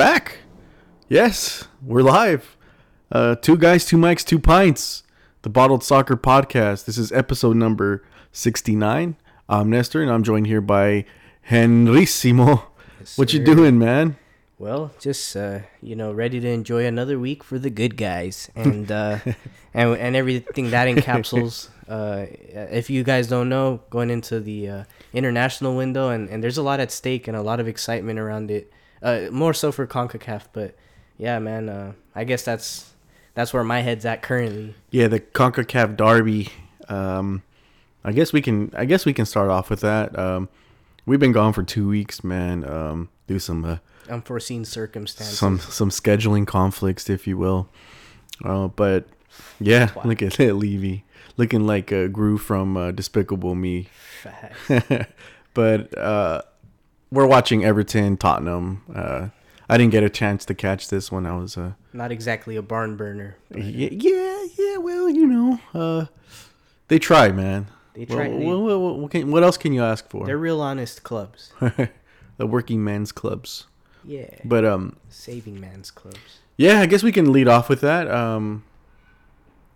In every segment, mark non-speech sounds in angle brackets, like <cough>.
back. Yes, we're live. Uh, two guys, two mics, two pints. The Bottled Soccer Podcast. This is episode number 69. I'm Nestor, and I'm joined here by Henrissimo. Yes, what you doing, man? Well, just uh, you know, ready to enjoy another week for the good guys, and uh, <laughs> and and everything that encapsulates. Uh, if you guys don't know, going into the uh, international window, and, and there's a lot at stake and a lot of excitement around it. Uh, more so for Concacaf, but yeah, man. Uh, I guess that's that's where my head's at currently. Yeah, the CONCACAF Derby. Um, I guess we can. I guess we can start off with that. Um, we've been gone for two weeks, man. Um, do some uh, Unforeseen circumstances. some some scheduling conflicts, if you will. Uh, but yeah, Twat. look at that, Levy, looking like uh, Gru from uh, Despicable Me. <laughs> But uh, we're watching Everton, Tottenham. Uh, I didn't get a chance to catch this one. I was uh, Not exactly a barn burner. yeah, yeah, yeah. Well, you know, uh, they try, man. They Well, try. they- What, what, what, what can, what else can you ask for? they're real honest clubs. <laughs> the working men's clubs. Yeah. But um, Saving man's clubs. Yeah, I guess we can lead off with that. Um,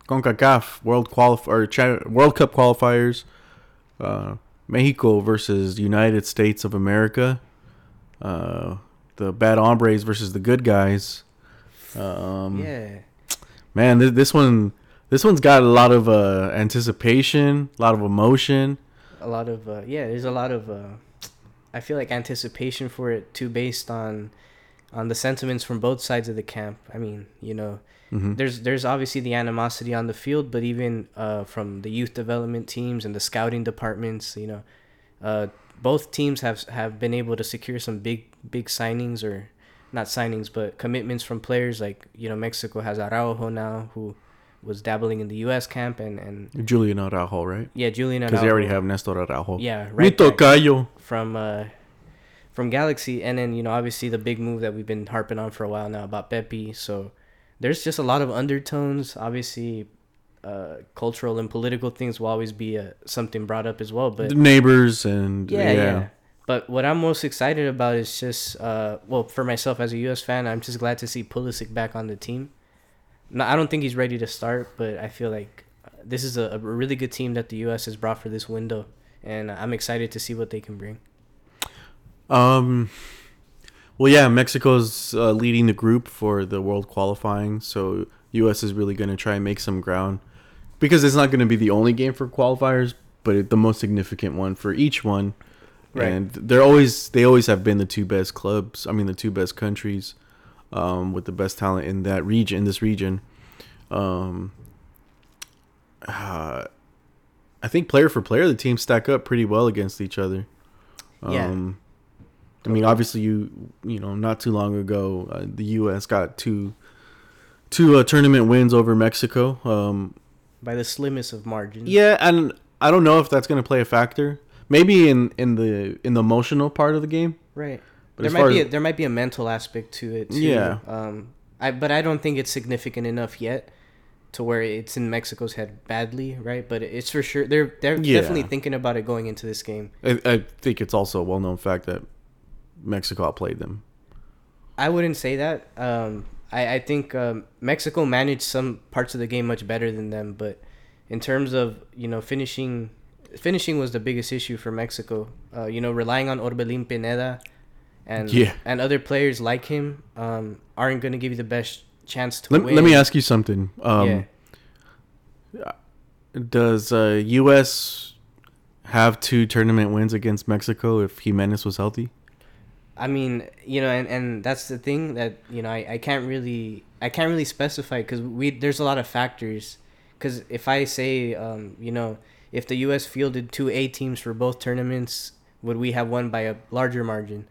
CONCACAF World Qualif- or World Cup qualifiers. Uh, Mexico versus United States of America. Uh, the bad hombres versus the good guys. Um, yeah. Man, this, this one, this one's got a lot of uh, anticipation, a lot of emotion. a lot of uh, yeah there's a lot of uh, i feel like anticipation for it too based on on the sentiments from both sides of the camp i mean you know Mhm. there's there's obviously the animosity on the field but even uh, from the youth development teams and the scouting departments you know uh, both teams have have been able to secure some big big signings or not signings but commitments from players like you know mexico has araujo now who was dabbling in the us camp and and Julian Araujo, right? yeah julian Because they already have Nestor Araujo. yeah Mi right back tocayo. from uh from Galaxy and then you know obviously the big move that we've been harping on for a while now about Pepi so there's just a lot of undertones obviously uh cultural and political things will always be uh, something brought up as well but The neighbors and yeah, yeah. but what I'm most excited about is just uh well for myself as a US fan I'm just glad to see Pulisic back on the team. No, I don't think he's ready to start but I feel like uh, this is a, a really good team that the US has brought for this window and I'm excited to see what they can bring. Um, well, yeah, Mexico's uh, leading the group for the world qualifying, so U.S. is really going to try and make some ground because it's not going to be the only game for qualifiers, but it, the most significant one for each one. Right. And they're always they always have been the two best clubs. I mean, the two best countries um, with the best talent in that region, in this region. Um, uh, I think player for player, the teams stack up pretty well against each other. Yeah. I mean, obviously, you you know, not too long ago, uh, the U.S. got two two uh, tournament wins over Mexico. Um, by the slimmest of margins. yeah, and I don't know if that's going to play a factor. Maybe in in the in the emotional part of the game. right. But there might be a, there might be a mental aspect to it. Too. Yeah. Um. I but I don't think it's significant enough yet to where it's in Mexico's head badly, right? But it's for sure they're they're Yeah. definitely thinking about it going into this game. I, I think it's also a well known fact that Mexico outplayed them. I wouldn't say that. Um. I I think um, Mexico managed some parts of the game much better than them, but in terms of you know finishing. Finishing was the biggest issue for Mexico. Uh, you know, relying on Orbelin Pineda, and Yeah. and other players like him um, aren't going to give you the best chance to Let, win. let me ask you something. Um, yeah. Does uh, U.S. have two tournament wins against Mexico if Jimenez was healthy? I mean, you know, and, and that's the thing that you know I, I can't really I can't really specify because we there's a lot of factors. Because if I say um, you know if the U.S. fielded two A teams for both tournaments, would we have won by a larger margin?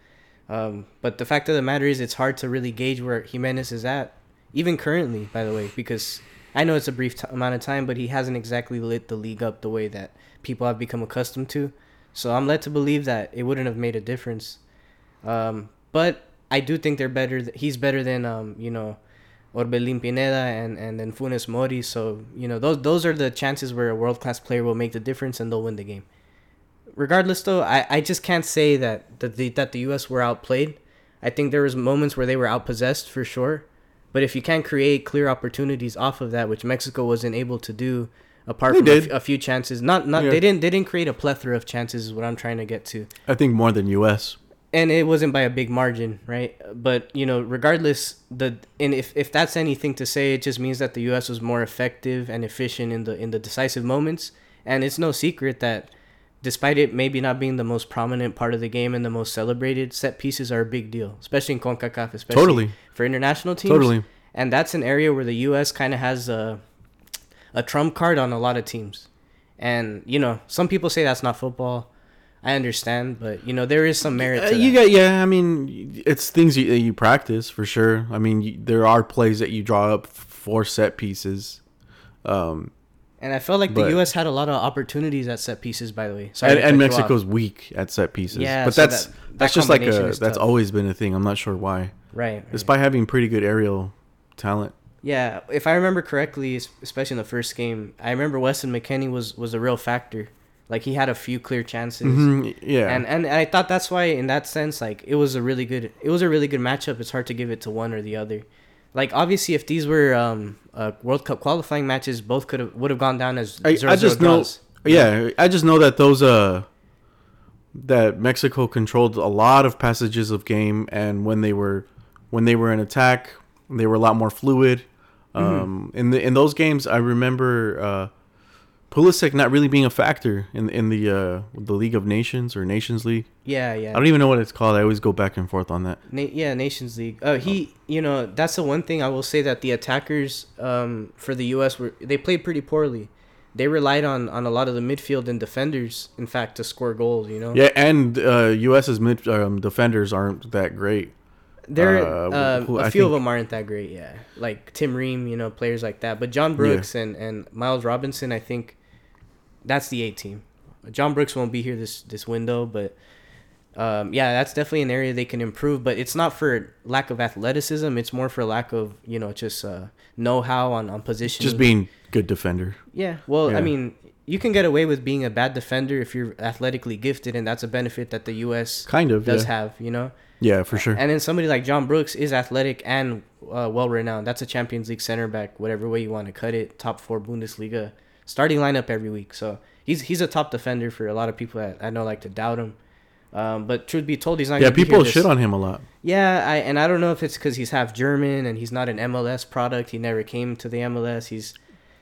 Um, but the fact of the matter is, it's hard to really gauge where Jimenez is at, even currently, by the way, because I know it's a brief t- amount of time, but he hasn't exactly lit the league up the way that people have become accustomed to. So I'm led to believe that it wouldn't have made a difference. Um, but I do think they're better. th- He's better than um, you know, Orbelin Pineda and and then Funes Mori. So you know those those are the chances where a world class player will make the difference and they'll win the game. Regardless, though, I, I just can't say that that the that the U.S. were outplayed. I think there was moments where they were outpossessed for sure. But if you can't create clear opportunities off of that, which Mexico wasn't able to do, apart They from a f- a few chances, not not Yeah. they didn't they didn't create a plethora of chances. Is what I'm trying to get to I think more than U.S. and it wasn't by a big margin, right? But you know, regardless, the and if if that's anything to say, it just means that the U.S. was more effective and efficient in the in the decisive moments. And it's no secret that, despite it maybe not being the most prominent part of the game and the most celebrated, set pieces are a big deal, especially in Concacaf, especially Totally. for international teams. Totally. And that's an area where the U.S. kind of has a a trump card on a lot of teams. And you know, some people say that's not football. I understand, but you know, there is some merit. Uh, you got yeah. I mean, it's things you, that you practice for sure. I mean, you, there are plays that you draw up for set pieces. Um, And I felt like the U.S. had a lot of opportunities at set pieces. By the way, Sorry and, and cut you off. Mexico's weak at set pieces. Yeah, but so that's that- that that's just like a that's tough. always been a thing. I'm not sure why, right, right. despite having pretty good aerial talent. Yeah, if I remember correctly, especially in the first game, I remember Weston McKennie was was a real factor. Like he had a few clear chances. Mhm, Yeah, And and I thought that's why in that sense like it was a really good it was a really good matchup. It's hard to give it to one or the other. Like obviously if these were um uh, World Cup qualifying matches both could have would have gone down as I, 0 I just know. Yeah, I just know that those uh that Mexico controlled a lot of passages of game, and when they were when they were in attack, they were a lot more fluid. Mm-hmm. Um, in the in those games, I remember uh, Pulisic not really being a factor in in the uh, the League of Nations or Nations League. Yeah, yeah. I don't even know what it's called. I always go back and forth on that. Na- yeah, Nations League. Uh, he, you know, that's the one thing I will say that the attackers um, for the U.S. were they played pretty poorly. They relied on on a lot of the midfield and defenders, in fact, to score goals. You know, Yeah, and uh, U.S.'s mid um, defenders aren't that great. there uh, uh, who- a I few of them aren't that great. Yeah, like Tim Ream, you know, players like that. But John Brooks and and Miles Robinson, I think that's the A team. John Brooks won't be here this this window, but um, yeah, that's definitely an area they can improve. But it's not for lack of athleticism; it's more for lack of you know just uh, know how on on position. Just being good defender. yeah. Well, I mean, you can get away with being a bad defender if you're athletically gifted, and that's a benefit that the U.S. Kind of. does yeah. have. You know. Yeah, for sure. And then somebody like John Brooks is athletic and uh, well renowned. That's a Champions League center back, whatever way you want to cut it. Top four Bundesliga starting lineup every week. So he's he's a top defender for a lot of people that I know like to doubt him. Um, but truth be told, he's not. yeah, gonna be people shit on him a lot. Yeah, I and I don't know if it's because he's half German and he's not an MLS product. He never came to the MLS. He's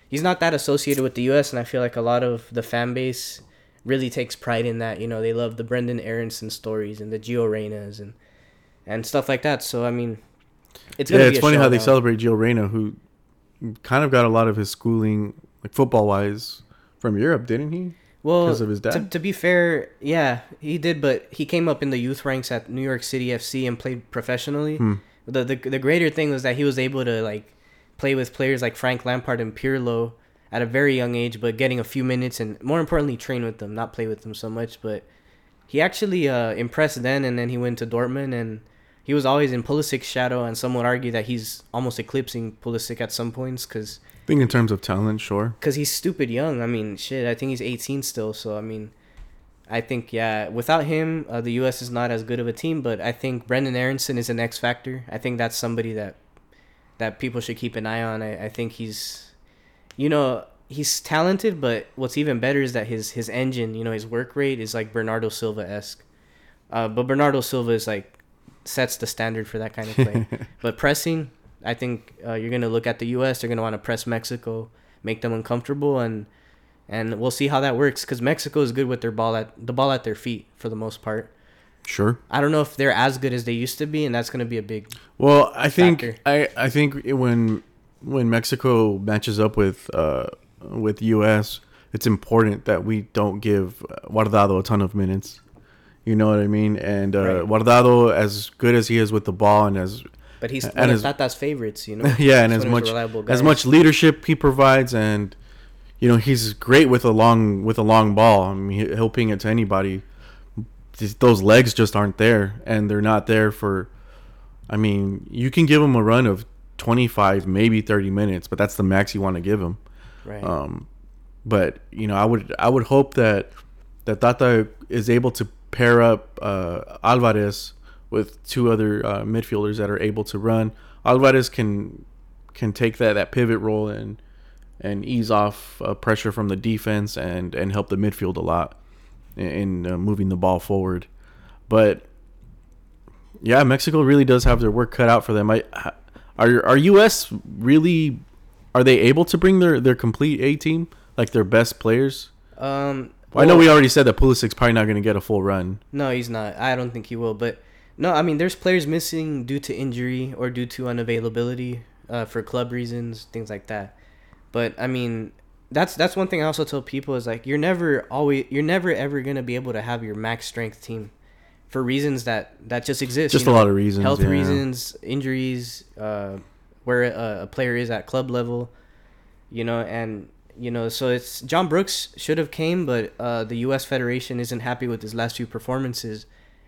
he's not that associated with the U.S. And I feel like a lot of the fan base really takes pride in that. You know, they love the Brenden Aaronson stories and the Gio Reynas and and stuff like that. So I mean, it's yeah, it's funny how they celebrate Gio Reyna, who kind of got a lot of his schooling, like football wise, from Europe, didn't he? well 'cause of his To, dad? to be fair, yeah, he did, but he came up in the youth ranks at New York City FC and played professionally. Hmm. The, the the greater thing was that he was able to like play with players like Frank Lampard and Pirlo at a very young age, but getting a few minutes and more importantly train with them, not play with them so much. But he actually uh, impressed then, and then he went to Dortmund, and he was always in Pulisic's shadow, and some would argue that he's almost eclipsing Pulisic at some points because think in terms of talent, sure. because he's stupid young. I mean, shit. I think he's 18 still. So I mean, I think yeah. Without him, uh, the U.S. is not as good of a team. But I think Brenden Aaronson is an X factor. I think that's somebody that that people should keep an eye on. I, I think he's, you know, he's talented. But what's even better is that his his engine, you know, his work rate is like Bernardo Silva esque. Uh, but Bernardo Silva is like sets the standard for that kind of play. <laughs> but pressing, I think uh, you're gonna look at the U.S. They're gonna want to press Mexico, make them uncomfortable, and and we'll see how that works. Because Mexico is good with their ball at the ball at their feet for the most part. Sure. I don't know if they're as good as they used to be, and that's gonna be a big. Well, I think Factor. I I think when when Mexico matches up with uh with U.S., it's important that we don't give Guardado a ton of minutes. You know what I mean? And uh, Right. Guardado, as good as he is with the ball, and as But he's And one of Tata's favorites, you know. <laughs> yeah, and as much as much leadership he provides, and you know he's great with a long with a long ball. I mean, he- he'll ping it to anybody. Those legs just aren't there, and they're not there for. I mean, you can give him a run of twenty five, maybe thirty minutes, but that's the max you want to give him. right. Um, but you know, I would I would hope that that Tata is able to pair up uh, Alvarez with two other uh, midfielders that are able to run. Alvarez can can take that, that pivot role and and ease off uh, pressure from the defense and and help the midfield a lot in, in uh, moving the ball forward. But yeah, Mexico really does have their work cut out for them. I are are US really are they able to bring their their complete A team like their best players? Um, Well, I know we already said that Pulisic's probably not going to get a full run. No, he's not. I don't think he will. But no, I mean, there's players missing due to injury or due to unavailability uh, for club reasons, things like that. But I mean, that's that's one thing I also tell people is like you're never always you're never ever gonna be able to have your max strength team for reasons that that just exist. Just you a lot of reasons, health yeah. reasons, injuries, uh, where a, a player is at club level, you know, and you know, so it's John Brooks should have came, but uh, the U.S. Federation isn't happy with his last few performances.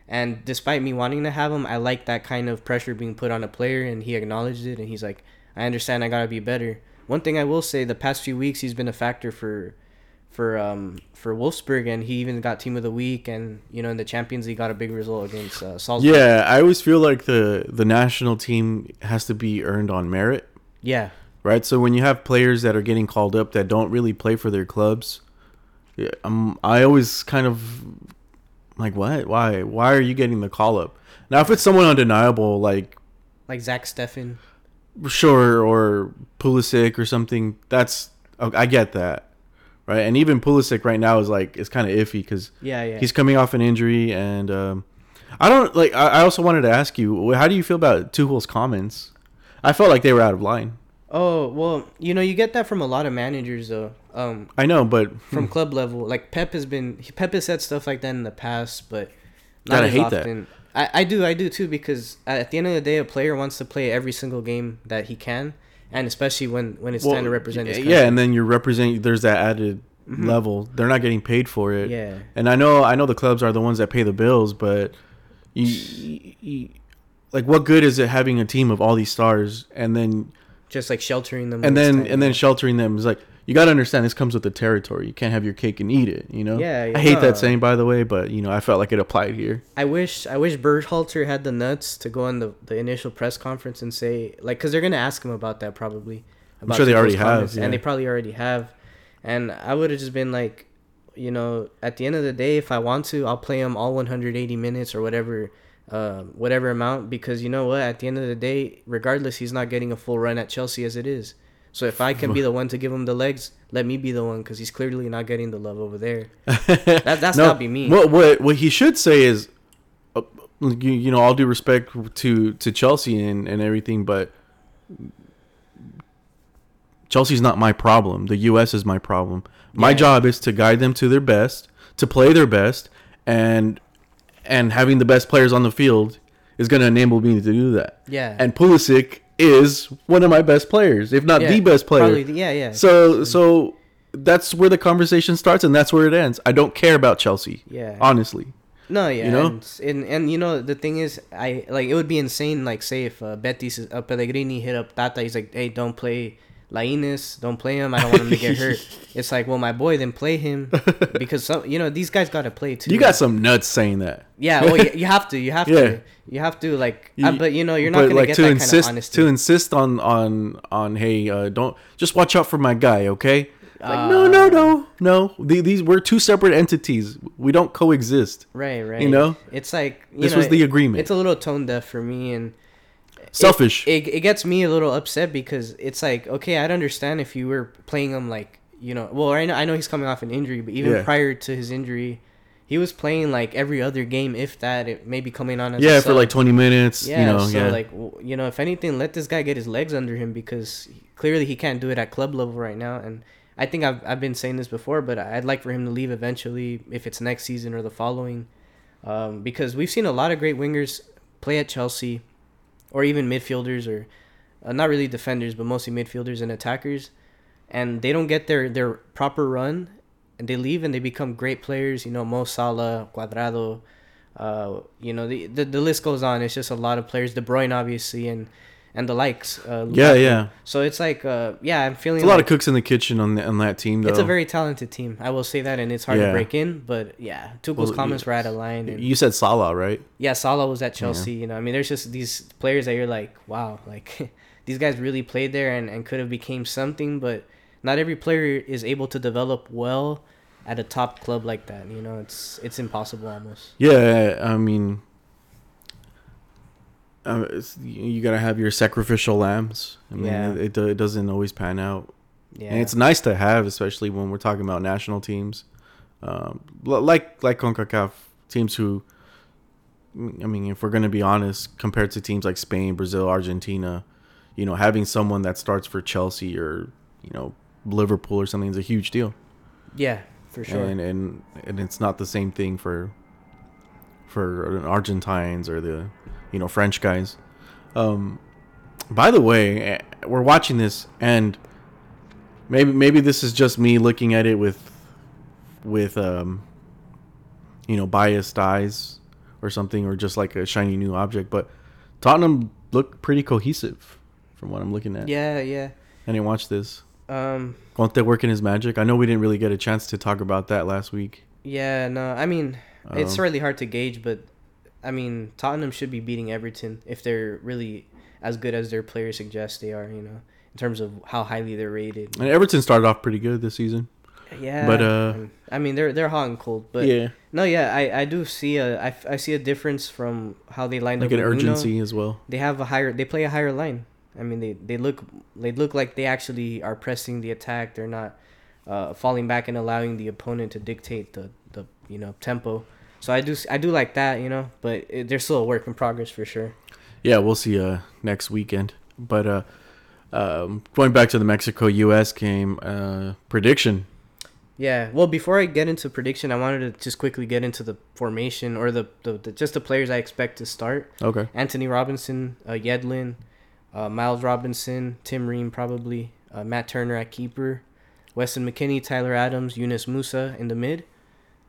And despite me wanting to have him, I like that kind of pressure being put on a player, and he acknowledged it, and he's like, "I understand, I gotta be better." One thing I will say, the past few weeks, he's been a factor for, for um for Wolfsburg, and he even got Team of the Week, and you know in the Champions League got a big result against uh, Salzburg. Yeah, I always feel like the the national team has to be earned on merit, yeah, right? So when you have players that are getting called up that don't really play for their clubs, yeah, um, I always kind of like, what? Why? Why are you getting the call up? Now, if it's someone undeniable, like like Zach Steffen. sure or Pulisic or something, that's I get that, right? And even Pulisic right now is like it's kind of iffy because Yeah, yeah. he's coming off an injury, and um, I don't like. I, I also wanted to ask you, how do you feel about Tuchel's comments? I felt like they were out of line. oh well, you know you get that from a lot of managers though. Um, I know, but from club level. Like Pep has been Pep has said stuff like that in the past, but not God, I as hate that. often. I, I do I do too because at the end of the day, a player wants to play every single game that he can, and especially when when it's time to represent his yeah, country. Mm-hmm. and then you're representing. There's that added level. They're not getting paid for it. Yeah. and I know I know the clubs are the ones that pay the bills, but you, you- you- like, what good is it having a team of all these stars and then just like sheltering them. and then and then sheltering them is like you got to understand this comes with the territory. You can't have your cake and eat it. You know. Yeah, I hate no. that saying by the way, but you know I felt like it applied here. I wish I wish Berhalter had the nuts to go on the, the initial press conference and say like because they're gonna ask him about that probably. About I'm sure they already have, yeah. and they probably already have. And I would have just been like, you know, at the end of the day, if I want to, I'll play him all 180 minutes or whatever, uh, whatever amount because you know what, at the end of the day, regardless, he's not getting a full run at Chelsea as it is. So if I can be <laughs> the one to give him the legs, let me be the one because he's clearly not getting the love over there. <laughs> That, that's not be me. What what what he should say is, uh, you, you know, all due respect to to Chelsea and and everything, but Chelsea's not my problem. The U.S. is my problem. My Yeah. job is to guide them to their best, to play their best, and and having the best players on the field is going to enable me to do that. Yeah. And Pulisic is one of my best players, if not Yeah, the best player. Probably, yeah, yeah. So so that's where the conversation starts and that's where it ends. I don't care about Chelsea. Yeah. Honestly. No, yeah, You know? and, and and you know the thing is, I like it would be insane. Like, say if uh, Betis uh, Pellegrini hit up Tata, he's like, "Hey, don't play Lainez, don't play him. I don't want him to get hurt." <laughs> It's like, well, my boy, then play him <laughs> because some, you know, these guys got to play too. You got some nuts saying that. yeah. Well, you, you have to, you have <laughs> Yeah. to, you have to like, uh, but you know, you're not gonna like get to that insist kind of honesty. to insist on on on hey uh, don't just watch out for my guy okay like no no no no The- these we're two separate entities we don't coexist right, right. you know? it's like you This know, was the agreement. It's a little tone deaf for me, and selfish It, it gets me a little upset because it's like, okay, I'd understand if you were playing him like, you know, well, I know, I know he's coming off an injury, but even Yeah. prior to his injury, he was playing like every other game, if that, it maybe coming on yeah for like 20 minutes yeah, you know so yeah like, you know, if anything, let this guy get his legs under him because clearly he can't do it at club level right now. And I think I've, I've been saying this before, but I'd like for him to leave eventually, if it's next season or the following, um, because we've seen a lot of great wingers play at Chelsea, or even midfielders, or uh, not really defenders, but mostly midfielders and attackers, and they don't get their their proper run, and they leave and they become great players. You know, Mo Salah, Cuadrado, uh, you know, the, the the list goes on. It's just a lot of players. De Bruyne, obviously, and and the likes. Uh, Yeah, yeah. So it's like, uh, yeah, I'm feeling It's a lot of cooks in the kitchen on the, on that team though. it's a very talented team. I will say that, and it's hard Yeah. to break in. But yeah, Tuchel's Well, comments yes. were out of line. And, You said Salah, right? yeah, Salah was at Chelsea. You know, I mean, there's just these players that you're like, wow, like <laughs> these guys really played there and, and could have became something, but not every player is able to develop well at a top club like that. You know, it's it's impossible almost. Yeah, I mean, uh, you gotta have your sacrificial lambs. I mean, Yeah. it, it, doesn't always pan out, Yeah, and it's nice to have, especially when we're talking about national teams, um, like like Concacaf teams who. I mean, if we're gonna be honest, compared to teams like Spain, Brazil, Argentina, you know, having someone that starts for Chelsea or you know Liverpool or something is a huge deal. yeah, for sure. and and and it's not the same thing for for Argentines or the you know French guys. Um, by the way, eh, we're watching this, and maybe maybe this is just me looking at it with with um you know biased eyes or something, or just like a shiny new object. But Tottenham look pretty cohesive from what I'm looking at. yeah, yeah. I didn't watch this. Um, Conte working his magic. I know we didn't really get a chance to talk about that last week. yeah, no, I mean, it's Um, really hard to gauge, but I mean, Tottenham should be beating Everton if they're really as good as their players suggest they are. You know, in terms of how highly they're rated. And Everton started off pretty good this season. Yeah, But, uh, I mean, they're they're hot and cold, but yeah, no, yeah, I, I do see a I, I see a difference from how they lined like up. an with Nuno. urgency as well. They have a higher. They play a higher line. I mean, they, they look they look like they actually are pressing the attack. They're not uh, falling back and allowing the opponent to dictate the, the you know tempo. So I do I do like that, you know, but it, they're still a work in progress for sure. Yeah, we'll see uh next weekend. But uh, um, going back to the Mexico U.S. game, uh, prediction. Yeah. Well, before I get into prediction, I wanted to just quickly get into the formation or the, the, the just the players I expect to start. Okay. Anthony Robinson, uh, Yedlin, uh, Miles Robinson, Tim Ream probably, uh, Matt Turner at keeper, Weston McKennie, Tyler Adams, Yunus Musah in the mid,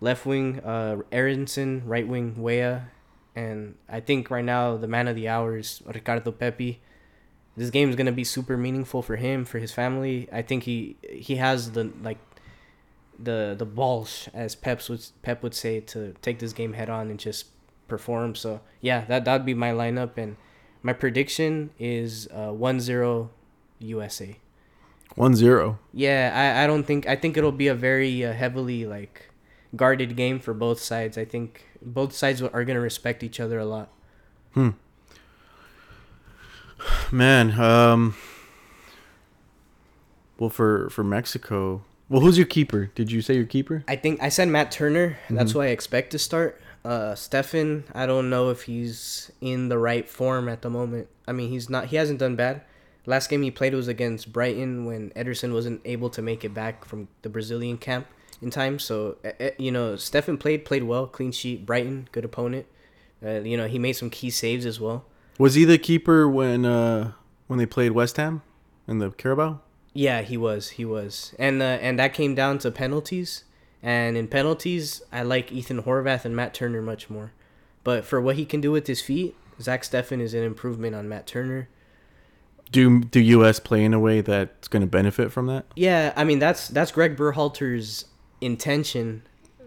left wing uh, Aaronson, right wing Weah, and I think right now the man of the hour is Ricardo Pepi. This game is gonna be super meaningful for him, for his family. I think he he has the like the the balls, as Pep would Pep would say, to take this game head on and just perform. So yeah, that that'd be my lineup, and my prediction is uh, 1-0 USA. One zero. Yeah, I, I don't think I think it'll be a very uh, heavily like guarded game for both sides. I think both sides are gonna respect each other a lot. Hmm. Man, um. Well, for for Mexico, well, who's your keeper? Did you say your keeper? I think I said Matt Turner. That's Mhm. who I expect to start. Uh, Steffen, I don't know if he's in the right form at the moment. I mean, he's not. He hasn't done bad. Last game he played was against Brighton when Ederson wasn't able to make it back from the Brazilian camp in time. So eh, eh, you know, Steffen played played well, clean sheet. Brighton, good opponent. Uh, you know, he made some key saves as well. Was he the keeper when uh when they played West Ham in the Carabao? Yeah, he was. He was, and uh, and that came down to penalties. And in penalties, I like Ethan Horvath and Matt Turner much more. But for what he can do with his feet, Zach Steffen is an improvement on Matt Turner. Do do U.S. play in a way that's going to benefit from that? Yeah, I mean that's that's Greg Berhalter's intention.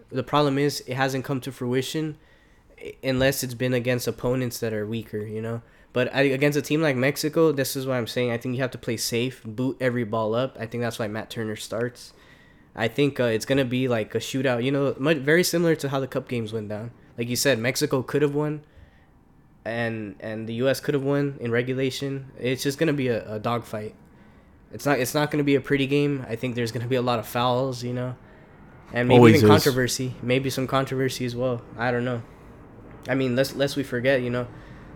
The problem is it hasn't come to fruition unless it's been against opponents that are weaker, you know. But against a team like Mexico, this is what I'm saying. I think you have to play safe, boot every ball up. I think that's why Matt Turner starts. I think uh, it's gonna be like a shootout. You know, much, very similar to how the Cup games went down. Like you said, Mexico could have won, and and the U.S. could have won in regulation. It's just gonna be a, a dogfight. It's not. It's not gonna be a pretty game. I think there's gonna be a lot of fouls. You know, and maybe Always even is. controversy. Maybe some controversy as well. I don't know. I mean, lest lest we forget, you know,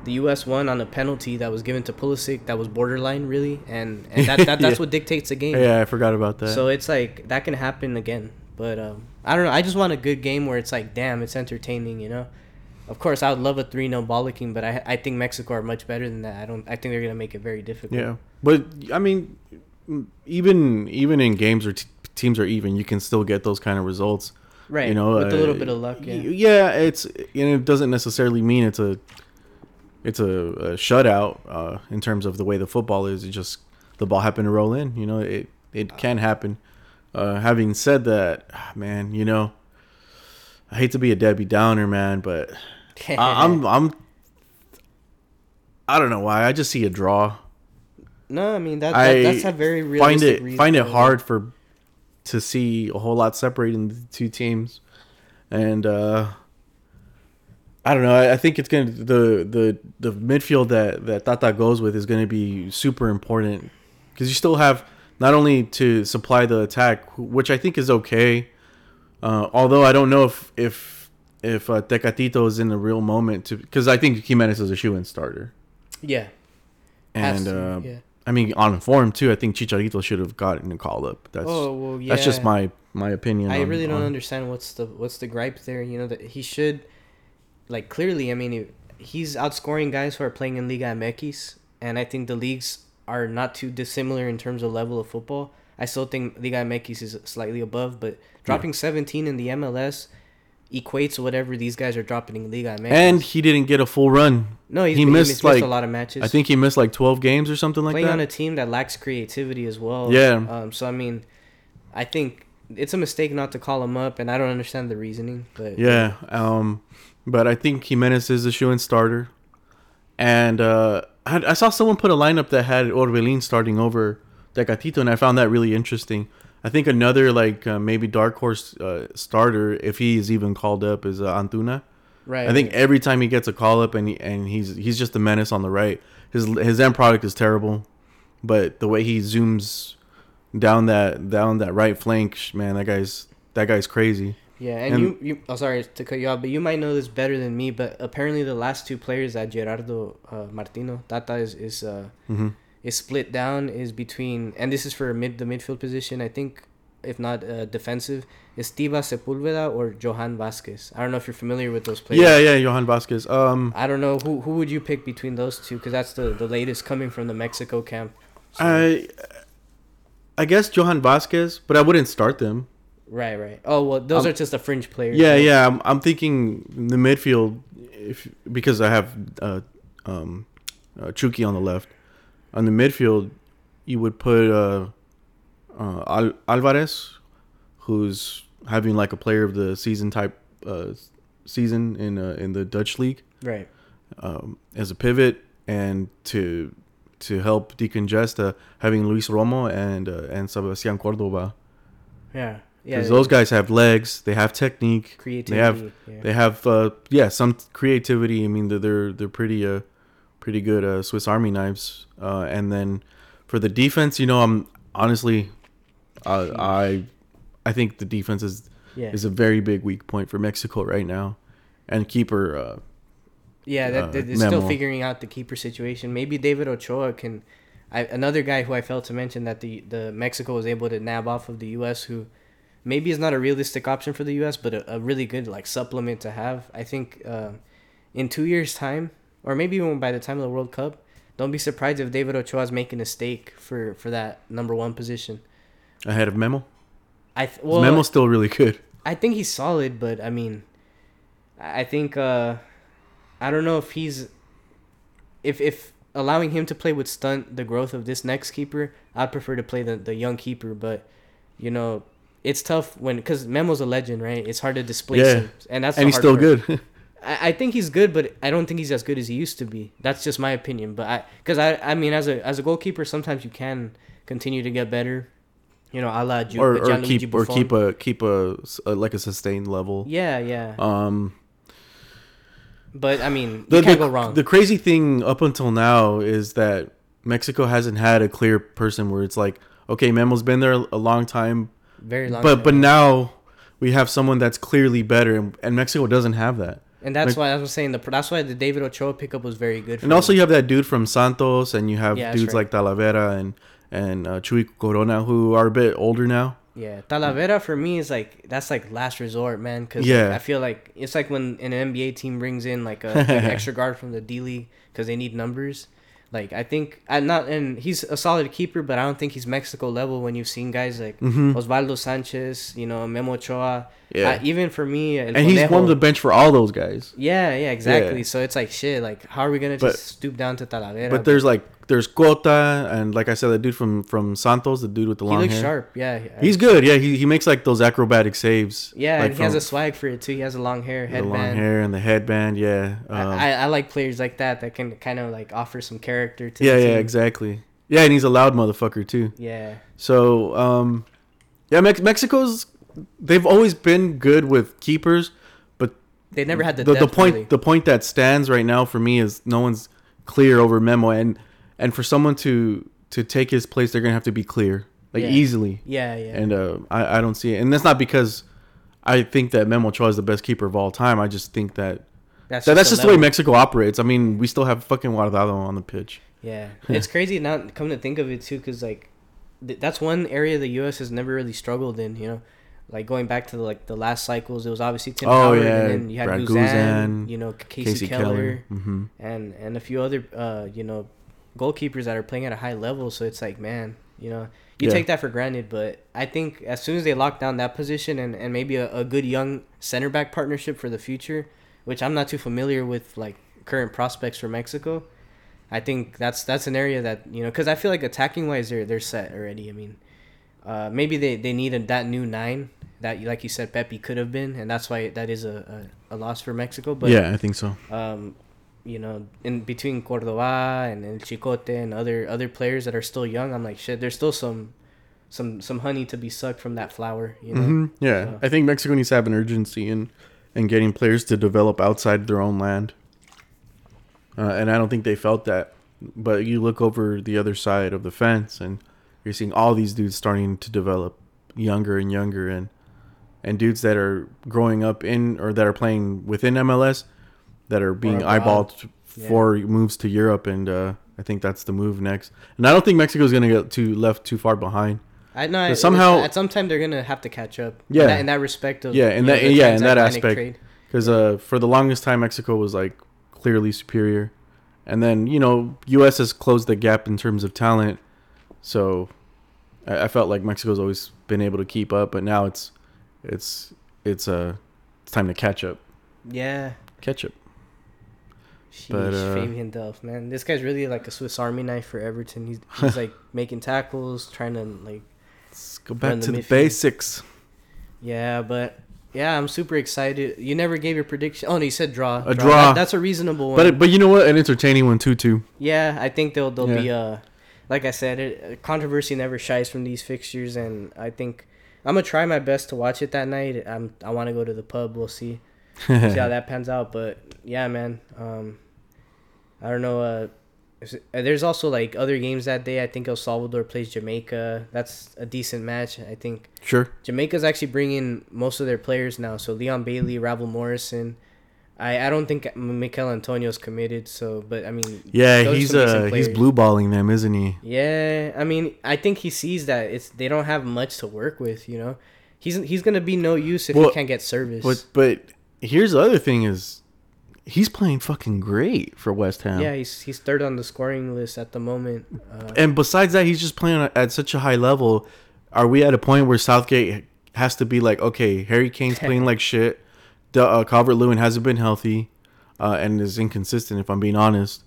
the U.S. won on a penalty that was given to Pulisic that was borderline, really, and and that, <laughs> that that's Yeah. what dictates the game. Yeah, I forgot about that. So it's like that can happen again. But um, I don't know. I just want a good game where it's like, damn, it's entertaining. You know. Of course, I would love a three 0 bollocking, but I I think Mexico are much better than that. I don't. I think they're gonna make it very difficult. yeah, but I mean, even even in games where t- teams are even, you can still get those kind of results. Right. You know, with a uh, little bit of luck. Yeah. Yeah, it's and it doesn't necessarily mean it's a it's a, a shutout uh, in terms of the way the football is. It just the ball happened to roll in. You know, it it can happen. Uh, having said that, ah, man, you know, I hate to be a Debbie Downer, man, but <laughs> I, I'm I'm I don't know why. I just see a draw. no, I mean that, that I that's a very realistic find it reason find it hard for to see a whole lot separating the two teams, and uh, I don't know. I, I think it's gonna the the the midfield that that Tata goes with is gonna be super important because you still have not only to supply the attack, which I think is okay. Uh, although I don't know if if if uh, Tecatito is in the real moment to because I think Jimenez is a shoe-in starter. Yeah. And uh, yeah. I mean, on form too. I think Chicharito should have gotten a call up. That's oh well, yeah. that's just my my opinion. I on- really don't on- understand what's the what's the gripe there. You know that he should, like clearly. I mean, he's outscoring guys who are playing in Liga MX, and I think the leagues are not too dissimilar in terms of level of football. I still think Liga MX is slightly above, but dropping 17 in the MLS equates whatever these guys are dropping in Liga MX. And he didn't get a full run. no, he's, he missed, missed, like- a lot of matches. I think he missed like twelve games or something like playing that. Playing on a team that lacks creativity as well. Yeah. Um. So I mean, I think it's a mistake not to call him up, and I don't understand the reasoning. But Yeah, um, but I think Jimenez is the shoe-in starter, and uh, I, I saw someone put a lineup that had Orbelin starting over Tecatito, and I found that really interesting. I think another like uh, maybe dark horse uh, starter, if he is even called up, is uh, Antuna. right. I think every time he gets a call up and he, and he's he's just a menace on the right. His his end product is terrible, but the way he zooms down that down that right flank, man, that guy's that guy's crazy. Yeah, and, and- you, you. Oh, sorry to cut you off, but you might know this better than me. But apparently, the last two players that Gerardo uh, Martino Tata is is uh, hmm is split down is between, and this is for mid the midfield position. I think, if not uh, defensive, Estiva Sepulveda or Johan Vasquez. I don't know if you're familiar with those players. Yeah, yeah, Johan Vasquez. Um, I don't know who who would you pick between those two because that's the the latest coming from the Mexico camp. So- I I guess Johan Vasquez, but I wouldn't start them. Right, right. Oh well, those Um, are just the fringe players. Yeah, right? yeah. I'm, I'm thinking the midfield, if because I have uh, um, uh, Chucky on the left. On the midfield, you would put uh, uh, Al- Alvarez, who's having like a player of the season type uh, season in uh, in the Dutch league Right. um, as a pivot, and to to help decongest, uh, having Luis Romo and uh, and Sebastian Cordova. Yeah. Yeah. Because those guys have legs, they have technique, creativity. they have yeah. they have uh, yeah some creativity. I mean they're they're, they're pretty uh pretty good uh, Swiss Army knives. Uh, and then for the defense, you know, I'm honestly, uh, I I think the defense is yeah. is a very big weak point for Mexico right now, and keeper. Uh, Yeah, that, uh, that- it's still figuring out the keeper situation. Maybe David Ochoa can. I, another guy who I failed to mention that the the Mexico was able to nab off of the U.S. who maybe it's not a realistic option for the U.S. but a, a really good like supplement to have. I think uh, in two years' time, or maybe even by the time of the World Cup, don't be surprised if David Ochoa is making a stake for for that number one position. ahead of Memo. I th- well, Memo's still really good. I think he's solid, but I mean, I I think uh, I don't know if he's if if allowing him to play would stunt the growth of this next keeper. I'd prefer to play the the young keeper, but you know. It's tough when because Memo's a legend, right? It's hard to displace Yeah. him, and that's and he's still part. good. <laughs> I, I think he's good, but I don't think he's as good as he used to be. That's just my opinion. But I, because I, I mean, as a as a goalkeeper, sometimes you can continue to get better. You know, a la Ju- or or keep or keep a keep a like a sustained level. Yeah, yeah. Um, But I mean, the, you can't the, go wrong. the crazy thing up until now is that Mexico hasn't had a clear person where it's like, okay, Memo's been there a long time, Very long. but time. but now we have someone that's clearly better, and, and Mexico doesn't have that. and that's like- why I was saying the that's why the David Ochoa pickup was very good. For And also, you have that dude from Santos, and you have Yeah, dudes right. like Talavera and and uh, Chuy Corona who are a bit older now. yeah, Talavera for me is like that's like last resort, man. Because Yeah. I feel like it's like when an NBA team brings in like a, <laughs> an extra guard from the D League because they need numbers. Like I think I not and he's a solid keeper, but I don't think he's Mexico level when you've seen guys like Mhm. Oswaldo Sanchez, you know, Memo Ochoa. Yeah. Uh, even for me, El and he's Conejo- warmed the bench for all those guys. Yeah, yeah, exactly. Yeah. So it's like shit. Like, how are we gonna But- just stoop down to Talavera? But there's like there's Cota and like I said, the dude from from Santos, the dude with the he long looks hair. sharp. Yeah, He's good. Yeah, he, he makes like those acrobatic saves. Yeah, like and he has a swag for it too. He has a long hair, the headband. long hair and the headband. Yeah. Um, I, I, I like players like that that can kind of like offer some character to. yeah, the yeah, team. exactly. Yeah, and he's a loud motherfucker too. Yeah, So, um, yeah, Mex- Mexico's they've always been good with keepers, but they never had the the, the point really. the point that stands right now for me is no one's clear over Memo, and and for someone to to take his place, they're gonna have to be clear like Yeah. easily, Yeah, yeah. and uh, I I don't see it, and that's not because I think that Memo Ochoa is the best keeper of all time. I just think that. that's that that's just the way. Mexico operates. I mean, we still have fucking Guardado on the pitch. Yeah, <laughs> it's crazy now. Come to think of it too, because like th- that's one area the U.S. has never really struggled in. You know, like going back to the, like the last cycles, it was obviously Tim Oh, Howard, yeah, and then you had Brad Guzan, Guzan, you know, Kasey, Keller, hmm and and a few other uh you know goalkeepers that are playing at a high level. So it's like, man, you know, you Yeah. take that for granted, but I think as soon as they lock down that position and and maybe a, a good young center back partnership for the future, which I'm not too familiar with, like current prospects for Mexico. I think that's that's an area that you know because I feel like attacking wise they're they're set already. I mean, uh, maybe they they need a, that new nine that like you said Pepi could have been, and that's why that is a, a, a loss for Mexico. But yeah, I think so. um, you know, in between Cordova and El Chicote and other other players that are still young, I'm like shit. There's still some some some honey to be sucked from that flower. You know. hmm Yeah, So- I think Mexico needs to have an urgency in in getting players to develop outside their own land. Uh, and I don't think they felt that. But you look over the other side of the fence, and you're seeing all these dudes starting to develop younger and younger, and and dudes that are growing up in or that are playing within MLS that are being eyeballed for moves to Europe, and uh, I think that's the move next. And I don't think Mexico's gonna get too left too far behind. I know. Somehow- at some time they're gonna have to catch up. Yeah. In that, in that respect of Yeah, in you know, that- yeah, in that aspect. because uh, for the longest time Mexico was like clearly superior, and then you know U.S. has closed the gap in terms of talent, so I, I felt like Mexico's always been able to keep up, but now it's it's it's uh it's time to catch up, Yeah. catch up. Sheesh, But, uh, Fabian Delph, man, this guy's really like a Swiss Army knife for Everton. He's he's <laughs> like making tackles, trying to like Let's go back the to the midfield. basics. Yeah, but yeah, I'm super excited. You never gave your prediction. Oh no, you said draw. A draw. That- that's a reasonable one. But but you know what? An entertaining one too too. yeah, I think they'll they'll be uh like I said, it, controversy never shies from these fixtures, and I think I'm gonna try my best to watch it that night. I'm I want to go to the pub. We'll see see how <laughs> that pans out. But yeah, man. Um, I don't know. Uh, uh, there's also like other games that day. I think El Salvador plays Jamaica. That's a decent match. I think Sure. Jamaica's actually bringing most of their players now. So Leon Bailey, Ravel Morrison. I, I don't think Michail Antonio's committed. So, but I mean, Yeah, he's uh he's blue balling them, isn't he? Yeah, I mean, I think he sees that it's they don't have much to work with. You know, he's he's gonna be no use if Well, he can't get service. But but here's the other thing is he's playing fucking great for West Ham. yeah, he's he's third on the scoring list at the moment. Uh, And besides that, he's just playing at such a high level. Are we at a point where Southgate has to be like, okay, Harry Kane's <laughs> playing like shit. The, uh, Calvert Lewin hasn't been healthy, uh, and is inconsistent. If I'm being honest,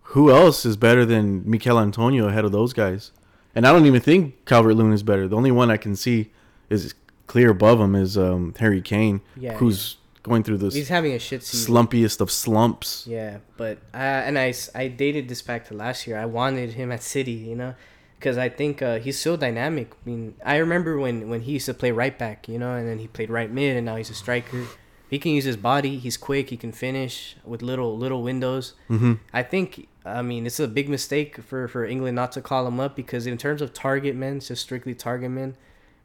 who else is better than Michail Antonio ahead of those guys? And I don't even think Calvert Lewin is better. The only one I can see is clear above him is um, Harry Kane, Yeah, who's going through this he's having a shit season. slumpiest of slumps. Yeah, but and I and I, I dated this back to last year. I wanted him at City, you know, because I think uh, he's so dynamic. I mean, I remember when when he used to play right back, you know, and then he played right mid, and now he's a striker. He can use his body. He's quick. He can finish with little little windows. hmm I think. I mean, it's a big mistake for for England not to call him up because in terms of target men, just strictly target men,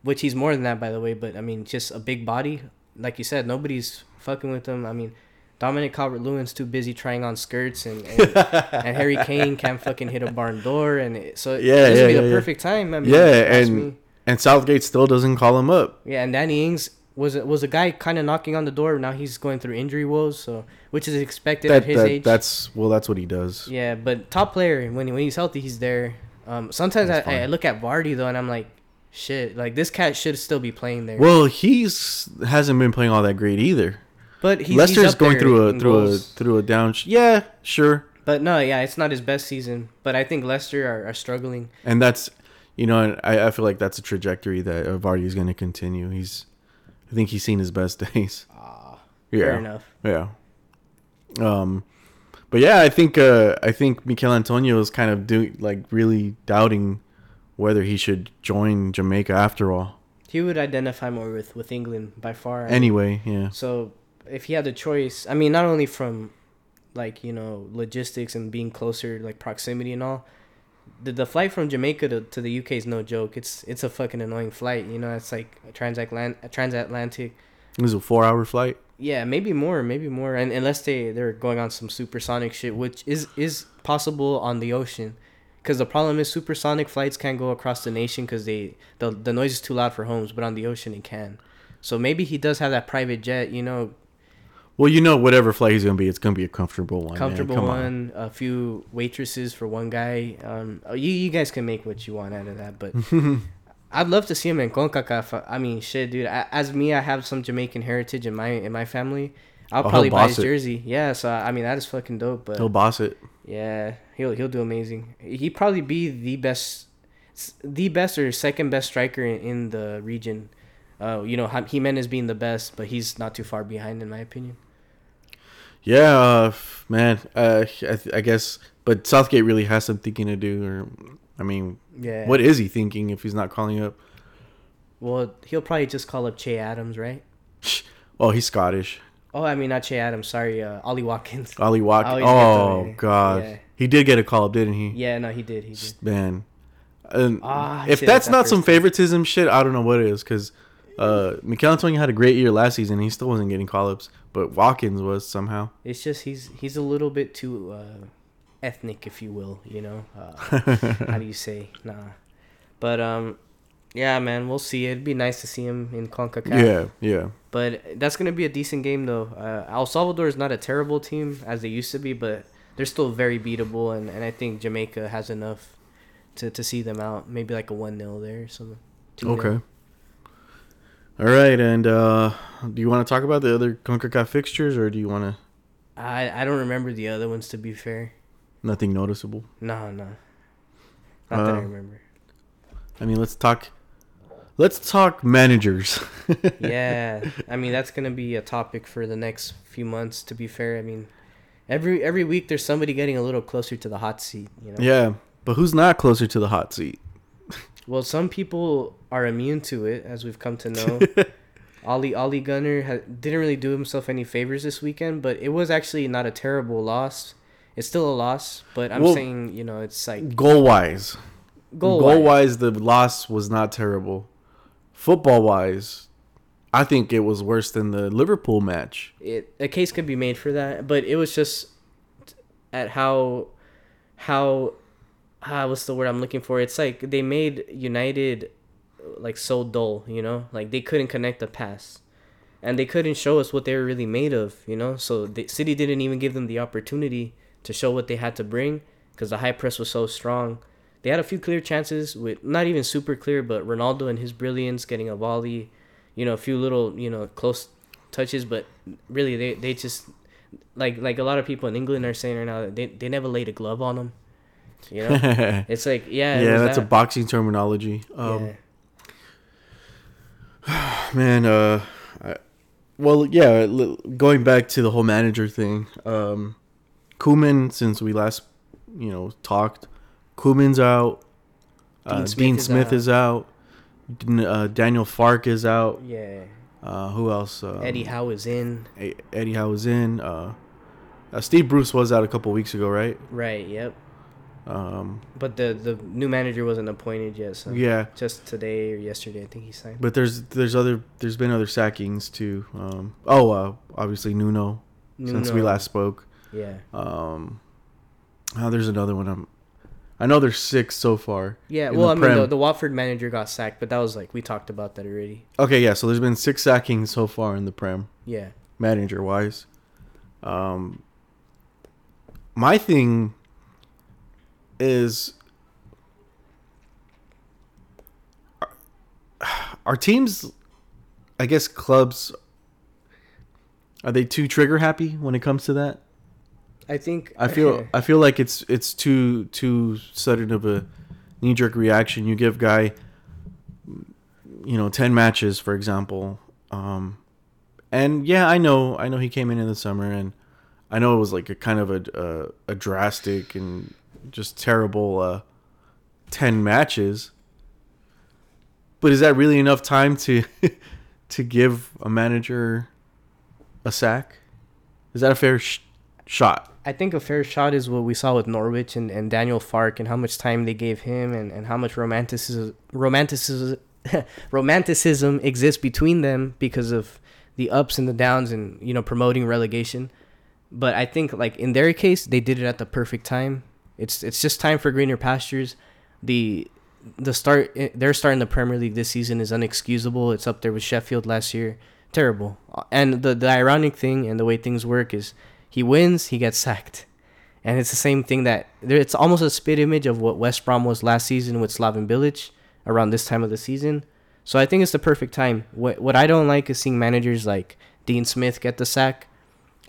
which he's more than that by the way. But I mean, just a big body, like you said, nobody's fucking with him. I mean, Dominic Calvert Lewin's too busy trying on skirts, and and, <laughs> and Harry Kane can't fucking hit a barn door, and it, so Yeah, this yeah, would be yeah, the yeah. perfect time. I mean, Yeah, if you ask and me. and Southgate still doesn't call him up. yeah, and Danny Ings was a, was a guy kind of knocking on the door. Now he's going through injury woes, so which is expected That, at his that age. that's well, that's what he does. yeah, but top player when when he's healthy, he's there. Um, sometimes I, I look at Vardy though, and I'm like, shit, like this cat should still be playing there. Well, he's hasn't been playing all that great either. but he's, Leicester's he's going through a through goals. a through a down. Sh- yeah, sure, But no, yeah, it's not his best season. But I think Leicester are, are struggling. and that's you know, and I, I feel like that's a trajectory that Vardy is going to continue. He's, I think he's seen his best <laughs> days. Ah, Yeah, fair enough. yeah. Um, but yeah, I think uh, I think Michail Antonio is kind of doing like really doubting whether he should join Jamaica after all. He would identify more with with England by far. Anyway, yeah. So if he had the choice, I mean, not only from like you know logistics and being closer, like proximity and all, the the flight from Jamaica to, to the UK is no joke. It's it's a fucking annoying flight. You know, it's like a transatlant a transatlantic. It was a four-hour flight. Yeah, maybe more, maybe more, and unless they they're going on some supersonic shit, which is is possible on the ocean, because the problem is supersonic flights can't go across the nation because they the the noise is too loud for homes, but on the ocean it can. So maybe he does have that private jet, you know, Well, you know, whatever flight he's gonna be, it's gonna be a comfortable one. comfortable Come one, a few waitresses for one guy. Um, you you guys can make what you want out of that, but <laughs> I'd love to see him in Concacaf. I mean, shit, dude. a- As me, I have some Jamaican heritage in my in my family. I'll Oh, probably buy his it. jersey. Yeah, so I mean that is fucking dope. But He'll boss it. Yeah, he'll he'll do amazing. He'd probably be the best, the best or second best striker in, in the region. Uh, you know, Jimenez being the best, but he's not too far behind in my opinion. Yeah, uh, man. Uh, I, th- I guess, but Southgate really has some thinking to do. Or, I mean, Yeah. what is he thinking if he's not calling up? Well, he'll probably just call up Che Adams, right? well, he's Scottish. Oh, I mean not Che Adams. Sorry, uh, Ollie Watkins. <laughs> Ollie Watkins. always get that Oh. God, Yeah. he did get a call up, didn't he? Yeah, no, he did. He did. Man, and Ah, if that's that not some favoritism shit, I don't know what it is. Because uh, Michail Antonio had a great year last season. He still wasn't getting call ups, but Watkins was somehow. It's just he's he's a little bit too uh, ethnic, if you will. You know, uh, <laughs> how do you say? Nah, but um, yeah, man, we'll see. It'd be nice to see him in Concacaf. yeah, yeah. But that's gonna be a decent game though. Uh, El Salvador is not a terrible team as they used to be, but they're still very beatable, and, and I think Jamaica has enough to, to see them out. Maybe like a one 0 there or something. 2-0. Okay. All right, and uh, do you want to talk about the other Concacaf fixtures, or do you want to I I don't remember the other ones to be fair. nothing noticeable? No, no. Not that I Uh, remember. I mean, let's talk. Let's talk managers. <laughs> yeah, I mean that's gonna be a topic for the next few months. To be fair, I mean, every every week there's somebody getting a little closer to the hot seat. You know. yeah, but who's not closer to the hot seat? <laughs> Well, some people are immune to it, as we've come to know. <laughs> Ollie Ollie Gunnar ha- didn't really do himself any favors this weekend, but it was actually not a terrible loss. It's still a loss, but I'm Well- saying you know it's like Goal wise, goal, wise, the loss was not terrible. Football wise, I think it was worse than the Liverpool match. It a case could be made for that, but it was just at how how ah, what's the word I'm looking for? It's like they made United like so dull, you know, like they couldn't connect the pass, and they couldn't show us what they were really made of, you know. So the City didn't even give them the opportunity to show what they had to bring because the high press was so strong. They had a few clear chances with not even super clear, but Ronaldo and his brilliance getting a volley, you know, a few little you know close touches, but really they, they just like like a lot of people in England are saying right now they they never laid a glove on them. You know, <laughs> it's like yeah, Yeah, that's a boxing terminology. Um, yeah. <sighs> Man, uh, I, well, yeah. Going back to the whole manager thing, um, Koeman. Since we last, you know, talked, Koeman's out. Uh, Dean Dean Smith Smith, is is out. Uh, Daniel Farke is out. yeah. Uh, who else? Um, Eddie Howe is in. Eddie Howe is in. Uh, uh, Steve Bruce was out a couple weeks ago, right? Right. Yep. Um, But the the new manager wasn't appointed yet, so yeah, just today or yesterday, I think he signed. but there's there's other there's been other sackings too. Um, oh, uh, obviously Nuno, since we last spoke. Yeah. Um, oh, there's another one. I'm I know there's six so far. Yeah, well, I mean, the, the Watford manager got sacked, but that was like we talked about that already. Okay, yeah. So there's been six sackings so far in the Prem, Yeah, manager wise. Um, my thing is, are teams, I guess clubs, are they too trigger happy when it comes to that? I think I feel <laughs> I feel like it's it's too too sudden of a knee jerk reaction. You give guy, you know, ten matches for example, um, and yeah, I know I know he came in in the summer, and I know it was like a kind of a a, a drastic and just terrible uh, ten matches. But is that really enough time to <laughs> to give a manager a sack? Is that a fair sh- shot? I think a fair shot is what we saw with Norwich and, and Daniel Farke and how much time they gave him and, and how much romanticism romanticism <laughs> romanticism exists between them because of the ups and the downs and you know promoting relegation. But I think like in their case they did it at the perfect time. It's it's just time for greener pastures. The the start eh, their start in the Premier League this season is unexcusable. It's up there with Sheffield last year. Terrible. And the the ironic thing and the way things work is he wins, he gets sacked. And it's the same thing that it's almost a spit image of what West Brom was last season with Slaven Bilic around this time of the season. So I think it's the perfect time. What what I don't like is seeing managers like Dean Smith get the sack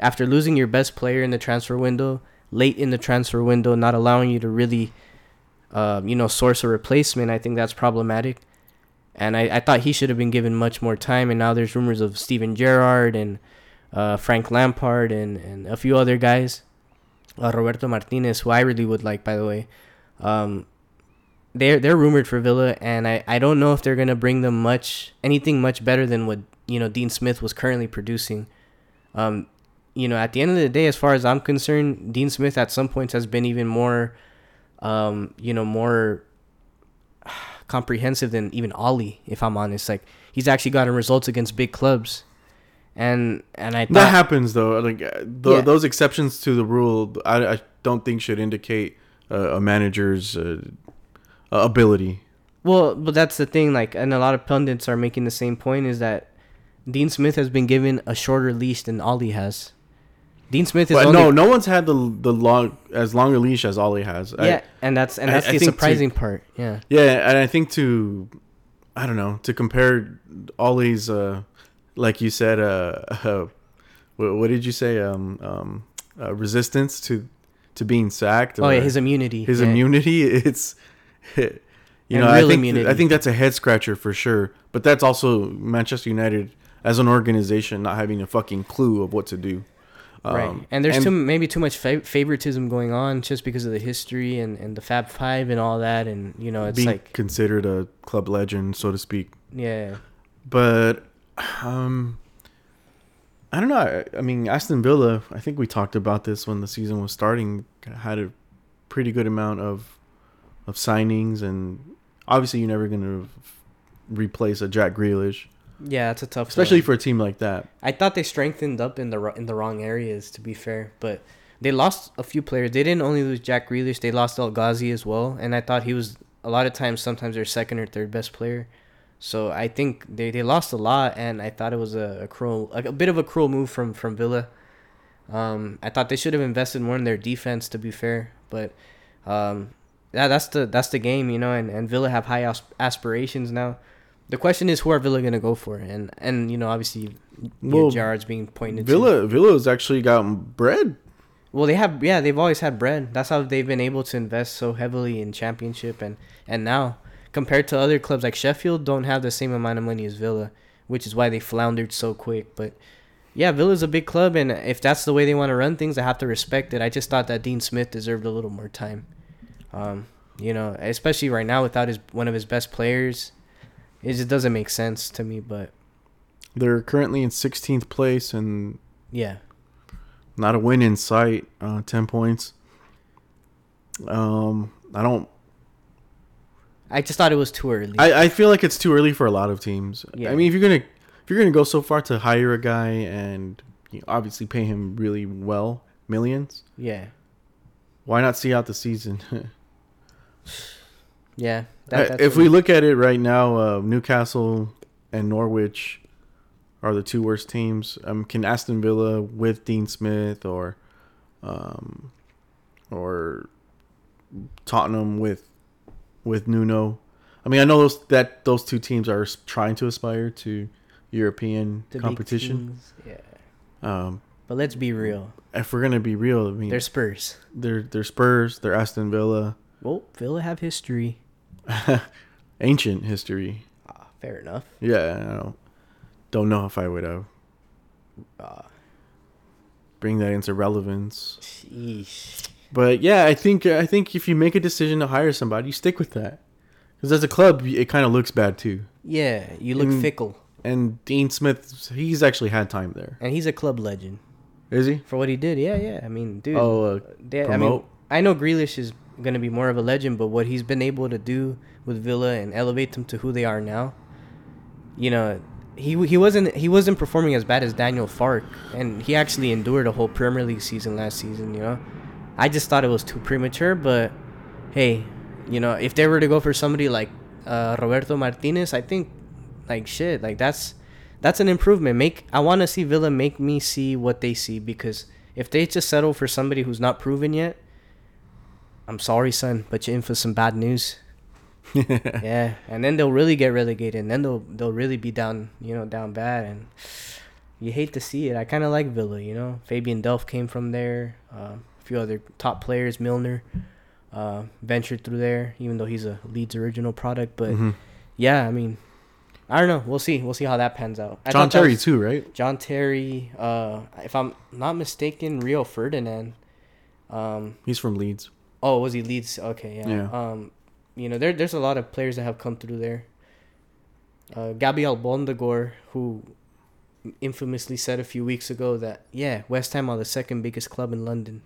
after losing your best player in the transfer window, late in the transfer window, not allowing you to really um, you know, source a replacement. I think that's problematic. And I, I thought he should have been given much more time. And now there's rumors of Steven Gerrard and uh, Frank Lampard and, and a few other guys. Uh, Roberto Martinez, who I really would like, by the way. Um, they're they're rumored for Villa, and I, I don't know if they're gonna bring them much anything much better than what you know Dean Smith was currently producing. Um, you know, at the end of the day, as far as I'm concerned, Dean Smith at some points has been even more, um, you know, more <sighs> comprehensive than even Ollie. If I'm honest, like he's actually gotten results against big clubs, and and I thought, That happens though. Like uh, th- Yeah. those exceptions to the rule, I, I don't think should indicate uh, a manager's uh, ability. Well, but that's the thing. Like, and a lot of pundits are making the same point: is that Dean Smith has been given a shorter leash than Ollie has. Dean Smith is But only no, no one's had the the long as long a leash as Ollie has. I- yeah, and that's and that's I the think to- surprising part. Yeah, yeah, and I think to, I don't know, to compare Ollie's, uh, like you said, uh, <laughs> uh what, what did you say, um, um, uh, resistance to, to being sacked. oh yeah, his immunity. his yeah. immunity <laughs> it's <laughs> you And know I think immunity. I think that's a head scratcher for sure but that's also Manchester United as an organization not having a fucking clue of what to do right, Um, and there's too maybe too much fa- favoritism going on just because of the history and, and the Fab Five and all that, and you know it's being like considered a club legend so to speak yeah, but um I don't know I, I mean Aston Villa I think we talked about this when the season was starting had a pretty good amount of of signings and obviously you're never going to replace a Jack Grealish yeah, it's a tough, especially one. for a team like that. I thought they strengthened up in the in the wrong areas, to be fair. But they lost a few players. They didn't only lose Jack Grealish; they lost El Ghazi as well. And I thought he was a lot of times, sometimes their second or third best player. So I think they, they lost a lot, and I thought it was a, a cruel, like a bit of a cruel move from from Villa. Um, I thought they should have invested more in their defense, to be fair. But um, yeah, that's the that's the game, you know. And, and Villa have high aspirations now. The question is, who are Villa gonna go for? And and you know, obviously, Well, Gerrard's being pointed to. Villa Villa's actually got bread. Well, they have yeah, they've always had bread. That's how they've been able to invest so heavily in championship and and now compared to other clubs like Sheffield don't have the same amount of money as Villa, which is why they floundered so quick. But yeah, Villa's a big club and if that's the way they want to run things, I have to respect it. I just thought that Dean Smith deserved a little more time. Um, you know, especially right now without his one of his best players. It just doesn't make sense to me, but They're currently in 16th place and yeah. not a win in sight. Uh, 10 points. Um, I don't. I just thought it was too early. I, I feel like it's too early for a lot of teams. Yeah. I mean, if you're gonna if you're gonna go so far to hire a guy and you know, obviously pay him really well, millions, yeah. why not see out the season? <laughs> Yeah. That's if we look at it right now, uh, Newcastle and Norwich are the two worst teams. Um, can Aston Villa with Dean Smith or, um, or Tottenham with with Nuno? I mean, I know those that those two teams are trying to aspire to European the competition. teams, Yeah. Um, But let's be real. if we're gonna be real, I mean, They're Spurs. they're they're Spurs, they're Aston Villa, Well, Villa have history. <laughs> ancient history. Ah, fair enough. Yeah, I don't, don't know if I would uh, Ah, bring that into relevance. sheesh. But yeah, I think I think if you make a decision to hire somebody, you stick with that. Because as a club, it kind of looks bad too. Yeah, you look Mm. fickle. And Dean Smith, he's actually had time there. And he's a club legend. Is he? For what he did, yeah, yeah. I mean, dude. Oh, uh, they, I mean, promote? I know Grealish is going to be more of a legend, but what he's been able to do with Villa and elevate them to who they are now, you know, he he wasn't he wasn't performing as bad as Daniel Farke, and he actually endured a whole Premier League season last season. You know, I just thought it was too premature, but hey, you know, if they were to go for somebody like uh, Roberto Martinez, I think like shit, like that's that's an improvement. Make I want to see Villa make me see what they see because if they just settle for somebody who's not proven yet, I'm sorry, son, but you're in for some bad news. <laughs> yeah, and then they'll really get relegated, and then they'll they'll really be down, you know, down bad, and you hate to see it. I kind of like Villa, you know. Fabian Delph came from there. A few other top players, Milner, uh, ventured through there, even though he's a Leeds original product. But Mhm. yeah, I mean, I don't know. We'll see. We'll see how that pans out. I John Terry was- too, right? John Terry. Uh, if I'm not mistaken, Rio Ferdinand. Um, He's from Leeds. oh, was he Leeds? Okay, yeah. Yeah. Um, you know, there there's a lot of players that have come through there. Uh, Gabriel Agbonlahor, who infamously said a few weeks ago that yeah, West Ham are the second biggest club in London.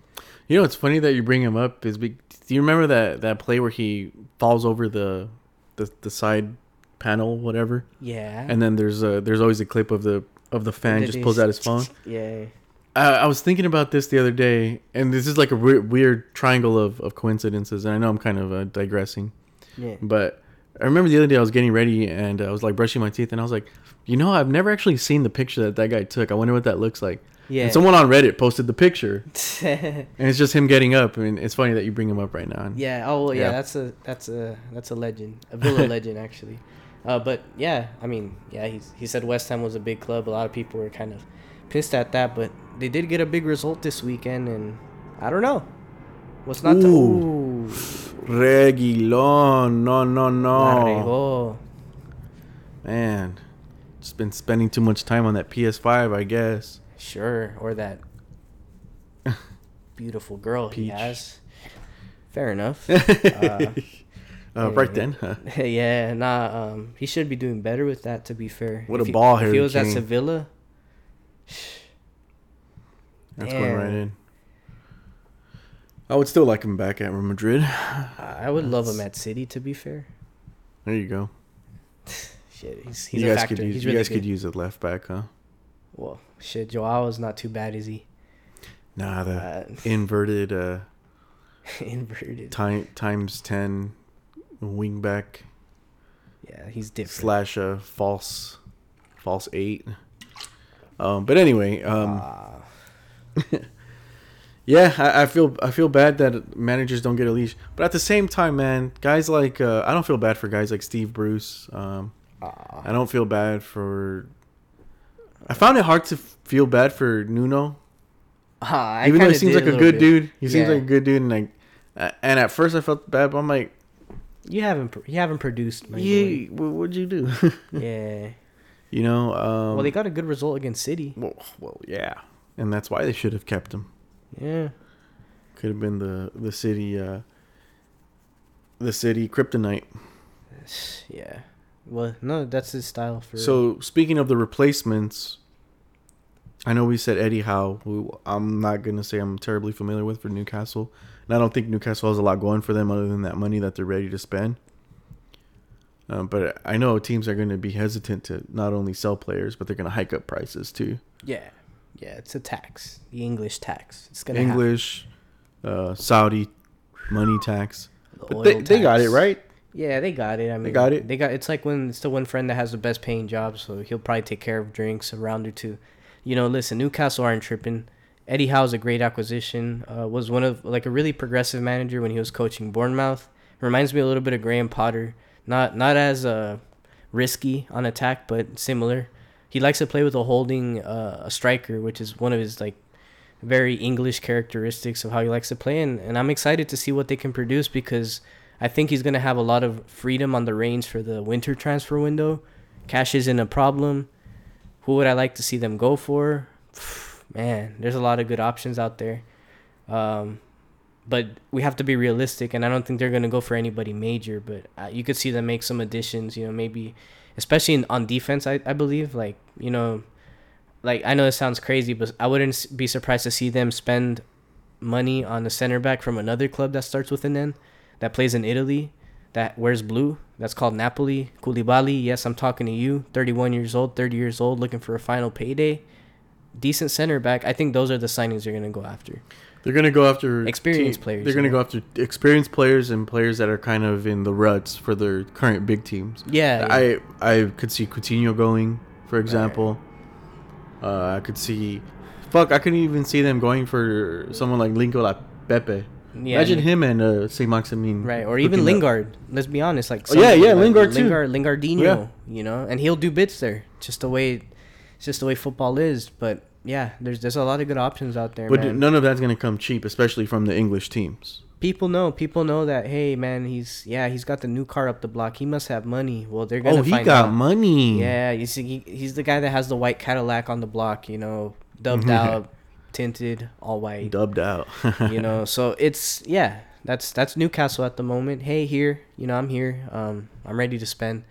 You know, it's funny that you bring him up. Is be- do you remember that that play where he falls over the the, the side panel, whatever, Yeah. and then there's a there's always a clip of the of the fan just pulls out his phone. Yeah. I, I was thinking about this the other day, and this is like a weird, weird triangle of, of coincidences. And I know I'm kind of uh, digressing, Yeah. but I remember the other day I was getting ready and I was like brushing my teeth, and I was like, you know, I've never actually seen the picture that that guy took. I wonder what that looks like. Yeah. And someone on Reddit posted the picture, <laughs> and it's just him getting up. And it's funny that you bring him up right now. Yeah. Oh, well, yeah, Yeah. That's a that's a that's a legend, a Villa <laughs> legend actually. Uh, but yeah, I mean, yeah, he's, he said West Ham was a big club. A lot of people were kind of pissed at that, but they did get a big result this weekend, and I don't know. What's not to? Ooh. Ooh, Reguilon, no, no, no, man. Just been spending too much time on that PS5, I guess. Sure, or that beautiful girl he has. Fair enough. <laughs> Uh, <laughs> Uh, right then. huh? <laughs> yeah, nah. Um, he should be doing better with that. To be fair, What If a he- ball, If he was at Sevilla, <sighs> That's going right in. I would still like him back at Real Madrid. I <sighs> I would love him at City. To be fair, There you go. Shit, he's he's you guys could use he's you guys good. could use a left back, huh? Well, shit, Joao's not too bad, is he? Nah, the Uh, <laughs> inverted uh inverted. time times ten wing back Yeah, he's different. slash a false false eight. Um, but anyway, um, Ah, <laughs> yeah, I, I feel I feel bad that managers don't get a leash, but at the same time, man, guys like uh, I don't feel bad for guys like Steve Bruce. Um, I don't feel bad for. I found it hard to feel bad for Nuno, I even though he seems like a good bit. dude. He seems Yeah. like a good dude, and like, uh, and at first I felt bad, but I'm like, You haven't you haven't produced. Yeah, what, what'd you do? <laughs> Yeah. you know, um, well, they got a good result against City. well, well, yeah, and that's why they should have kept him. Yeah. Could have been the the city, uh, the city kryptonite. <sighs> Yeah. Well, no, that's his style for. So speaking of the replacements, I know we said Eddie Howe, who I'm not gonna say I'm terribly familiar with for Newcastle, and I don't think Newcastle has a lot going for them other than that money that they're ready to spend. Um, but I know teams are going to be hesitant to not only sell players, but they're going to hike up prices too. yeah, yeah, it's a tax, the English tax. It's gonna happen. English, uh, Saudi, money tax. the But they, they got it right. Yeah, they got it. I mean, they got it? They got. It's like when it's the one friend that has the best paying job, so he'll probably take care of drinks a round or two. You know, listen, Newcastle aren't tripping. Eddie Howe's a great acquisition. Uh, was one of like a really progressive manager when he was coaching Bournemouth. Reminds me a little bit of Graham Potter. Not not as uh, risky on attack, but similar. He likes to play with a holding uh, a striker, which is one of his like very English characteristics of how he likes to play, and, and I'm excited to see what they can produce because I think he's gonna have a lot of freedom on the reins for the winter transfer window. Cash isn't a problem. Who would I like to see them go for? <sighs> Man, there's a lot of good options out there. Um, but we have to be realistic, and I don't think they're gonna go for anybody major. But uh, you could see them make some additions. You know, maybe especially in, on defense. I, I believe like you know, like I know it sounds crazy, but I wouldn't be surprised to see them spend money on a center back from another club that starts with an N, that plays in Italy, that wears blue. That's called Napoli. Koulibaly. Yes, I'm talking to you. 31 years old, 30 years old, looking for a final payday. Decent center back. I think those are the signings you're gonna go after. They're gonna go after Experienced players, They're gonna you go after experienced players and players that are kind of in the ruts for their current big teams. Yeah, yeah. I I could see Coutinho going, for example. Uh, I could see, fuck, I couldn't even see them going for someone like Linko La Pepe. Yeah, Imagine him and uh, Saint Maximin. Right, or even hooking up. Lingard. Let's be honest, like Oh, yeah, yeah, like Lingard too. Lingard, Lingardinho, Yeah. you know, and he'll do bits there. Just the way, it's just the way football is. But yeah, there's there's a lot of good options out there, But man. none of that's gonna come cheap, especially from the English teams. people know, people know that. Hey, man, he's yeah, he's got the new car up the block. He must have money. Well, they're gonna Oh, he got out. money. Yeah, you see, he, he's the guy that has the white Cadillac on the block. You know, dubbed out, tinted, all white. dubbed out. <laughs> you know so it's yeah that's that's newcastle at the moment hey here you know i'm here um i'm ready to spend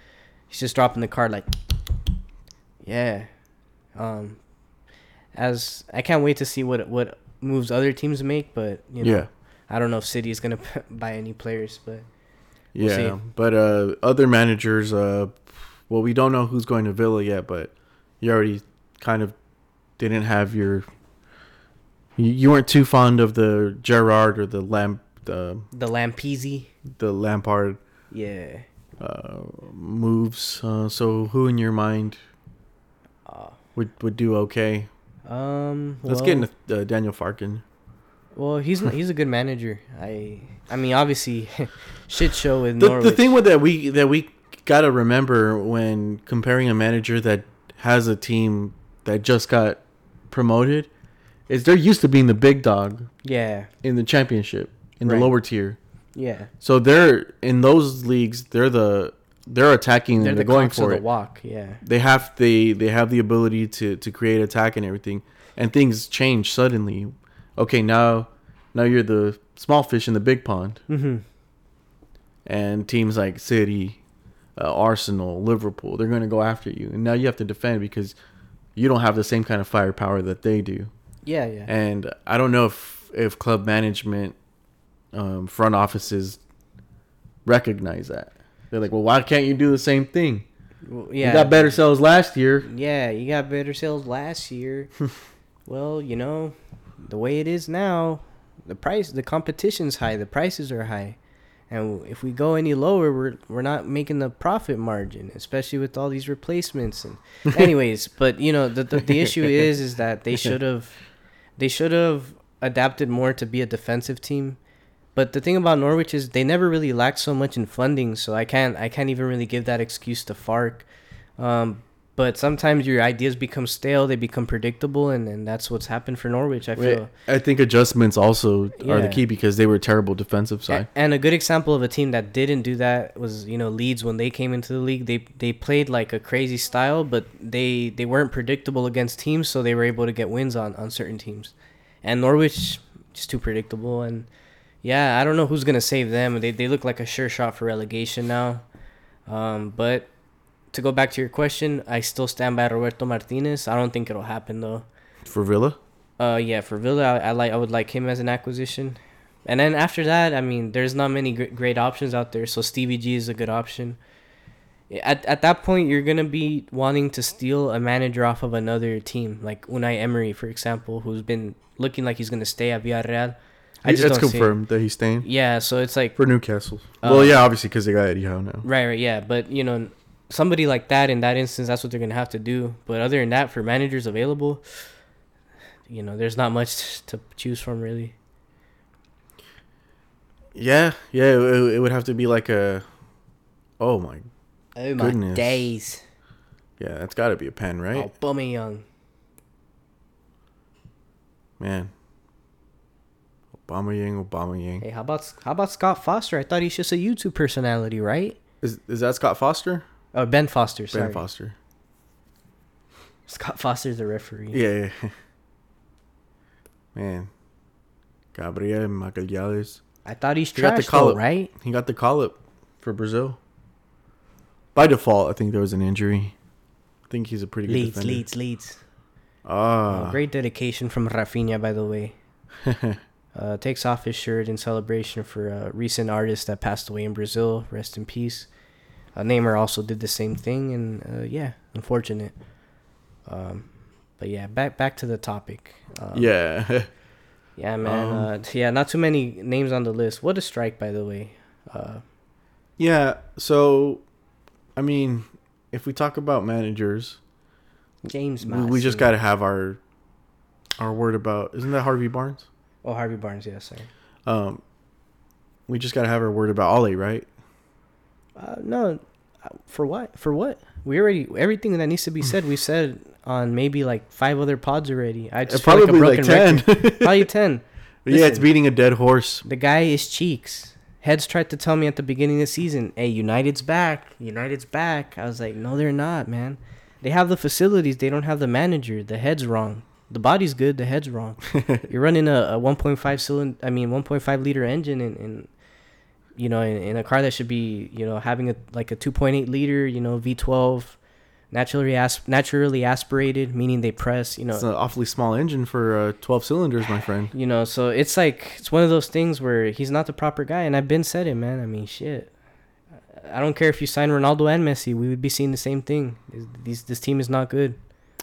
he's just dropping the card like yeah um as i can't wait to see what what moves other teams make but you know yeah. i don't know if city is gonna <laughs> buy any players but Yeah, see. but uh, other managers, uh, well, we don't know who's going to Villa yet, but you already kind of didn't have your. You, weren't too fond of the Gerrard or the Lamp, the the lampezi the Lampard yeah uh, moves. Uh, so who in your mind uh, would would do okay? um Let's well- get into uh, Daniel Farkin. well he's <laughs> he's a good manager i i mean obviously <laughs> shit show with The, Norwich. the thing with that we that we gotta remember when comparing a manager that has a team that just got promoted is they're used to being the big dog yeah in the championship in the lower tier. yeah So they're in those leagues. They're the they're attacking. they're They're, the going cocks of for the it. walk yeah They have they they have the ability to to create attack and everything, and things change suddenly. Okay, now now you're the small fish in the big pond mm-hmm and teams like City, uh, Arsenal, Liverpool, they're going to go after you. And now you have to defend because you don't have the same kind of firepower that they do. Yeah, yeah. And I don't know if if club management, um, front offices recognize that. They're like, well, why can't you do the same thing? Well, You got better sales last year. Yeah, you got better sales last year. <laughs> well, you know, the way it is now, the price, the competition's high, the prices are high. And if we go any lower, we're we're not making the profit margin, especially with all these replacements. And <laughs> anyways, but you know the, the the issue <laughs> is is that they should have they should have adapted more to be a defensive team. But the thing about Norwich is they never really lacked so much in funding, so I can't I can't even really give that excuse to Farke. Um, but sometimes your ideas become stale, they become predictable, and, and that's what's happened for Norwich. I feel. I think adjustments also are the key because they were terrible defensive side. And a good example of a team that didn't do that was, you know, Leeds when they came into the league. They they played like a crazy style, but they they weren't predictable against teams, so they were able to get wins on on certain teams. And Norwich just too predictable and yeah, I don't know who's gonna save them. They they look like a sure shot for relegation now. Um, but to go back to your question, I still stand by Roberto Martinez. I don't think it'll happen though. For Villa, Uh, yeah, for Villa, I, I like I would like him as an acquisition, and then after that, I mean, there's not many gr- great options out there. So Stevie G is a good option. At at that point, you're gonna be wanting to steal a manager off of another team, like Unai Emery, for example, who's been looking like he's gonna stay at Villarreal. I just it's don't see it. confirmed that he's staying Yeah, so it's like for Newcastle. Uh, well, yeah, obviously because they got Eddie Howe now. right, right, yeah, but you know, somebody like that in that instance, that's what they're gonna have to do. But other than that, for managers available, you know, there's not much <laughs> to choose from really. Yeah, yeah, it, it would have to be like a. Oh my, Oh my Goodness. days! yeah, that's got to be a pen, right? Oh, bummy young. Man. Aubameyang, Obama Yang. Hey, how about how about Scott Foster? I thought he's just a YouTube personality, right? Is is that Scott Foster? Oh, Ben Foster. Sorry, Ben Foster. Scott Foster's the referee. Yeah, yeah. <laughs> Man. Gabriel Magalhães. I thought he's He got the call though, up. right? He got the call up for Brazil. By default, I think there was an injury. I think he's a pretty good Leeds, defender. Leeds, Leeds. Ah. Oh, great dedication from Rafinha, by the way. <laughs> uh, takes off his shirt in celebration for a recent artist that passed away in Brazil. Rest in peace. Uh, Neymar also did the same thing, and uh, yeah, unfortunate. Um, but yeah, back back to the topic. Um, yeah. <laughs> yeah, man. Um, uh, yeah, not too many names on the list. What a strike, by the way. Uh, yeah. So, I mean, if we talk about managers, James we, we just got to have our our word about. Isn't that Harvey Barnes? Oh, Harvey Barnes, yes, sir. Um, we just got to have our word about Ollie, right? Uh, no, uh, for what? For what? We already everything that needs to be said. We said on maybe like five other pods already. I just probably like like, 10. <laughs> Probably ten. <laughs> yeah, it's beating a dead horse. The guy is cheeks. Heads tried to tell me at the beginning of the season, "Hey, United's back. United's back." I was like, "No, they're not, man. They have the facilities. They don't have the manager. The head's wrong. The body's good. The head's wrong. <laughs> You're running a, a 1.5 cylinder. I mean, 1.5 liter engine and, in you know, in, in a car that should be, you know, having a like a 2.8 liter, you know, V12, naturally asp- naturally aspirated, meaning they press, you know, It's an awfully small engine for uh, 12 cylinders, my friend. you know, so it's like it's one of those things where he's not the proper guy, and I've been said it, man. I mean, shit. I don't care if you sign Ronaldo and Messi, we would be seeing the same thing. These this team is not good,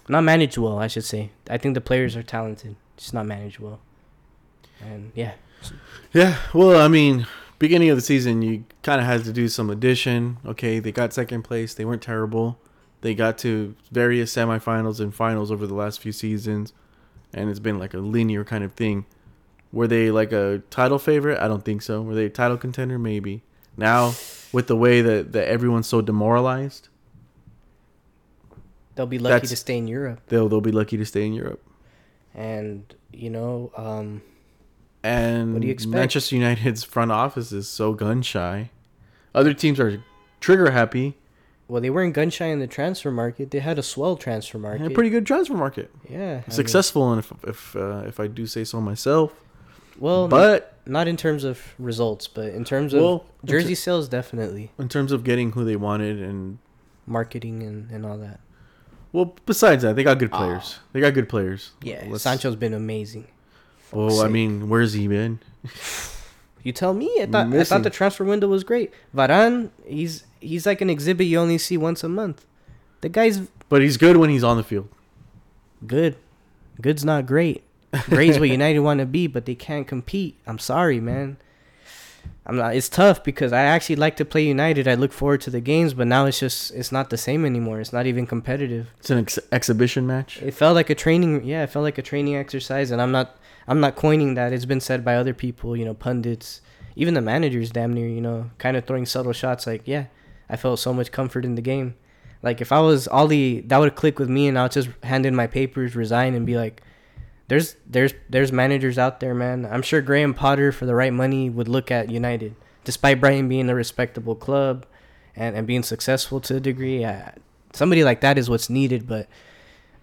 not managed well, I should say. I think the players are talented, just not managed well. And yeah, Yeah, well, I mean, beginning of the season, you kind of had to do some addition. Okay, they got second place. They weren't terrible. They got to various semifinals and finals over the last few seasons, and it's been like a linear kind of thing. Were they like a title favorite? I don't think so. Were they a title contender? Maybe. Now, with the way that, that everyone's so demoralized, they'll be lucky That's- to stay in Europe, they'll they'll be lucky to stay in Europe. and you know, um, And What do you expect? Manchester United's front office is so gun shy. Other teams are trigger happy. well, they weren't gun shy in the transfer market. They had a swell transfer market. And a pretty good transfer market. yeah, I mean, Successful, and if if uh, if I do say so myself. well, but not in terms of results, but in terms of Well, jersey sales, definitely in terms of getting who they wanted, and marketing and, and all that. well, besides that, they got good players. They got good players. Yeah, Let's- Sancho's been amazing. Well, I mean, where's he been? <sighs> You tell me. I thought I thought the transfer window was great. Varane, he's he's like an exhibit you only see once a month. The guy's But he's good when he's on the field. good. Good's not great. Great's what <laughs> United want to be, but they can't compete. I'm sorry, man. I'm not. It's tough because I actually like to play United. I look forward to the games, but now it's just it's not the same anymore. It's not even competitive. It's an ex- exhibition match. It felt like a training. Yeah, it felt like a training exercise, and I'm not. I'm not coining that. It's been said by other people. You know, pundits, even the managers, damn near. You know, kind of throwing subtle shots. Like, yeah, I felt so much comfort in the game. Like, if I was Ollie, that would click with me, and I'll just hand in my papers, resign, and be like, "There's, there's, there's managers out there, man. I'm sure Graham Potter, for the right money, would look at United, despite Brighton being a respectable club, and and being successful to a degree. Yeah, somebody like that is what's needed, but."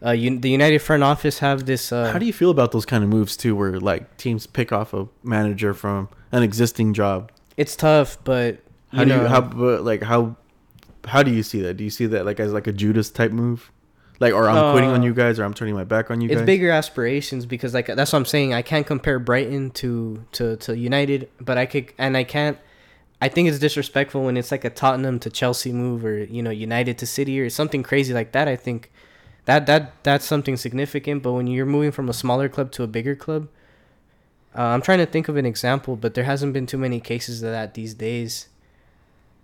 Uh, you, the United front office have this. Uh, How do you feel about those kind of moves too, where like teams pick off a manager from an existing job? it's tough, but How do know, you how but like how how do you see that? Do you see that like as like a Judas type move? Like or I'm quitting on Uh, you guys or I'm turning my back on you guys. it's guys? bigger aspirations because like that's what I'm saying. I can't compare Brighton to to to United, but I could, and I can't. I think it's disrespectful when it's like a Tottenham to Chelsea move or you know United to City or something crazy like that. I think that that that's something significant. But when you're moving from a smaller club to a bigger club, Uh, I'm trying to think of an example, but there hasn't been too many cases of that these days.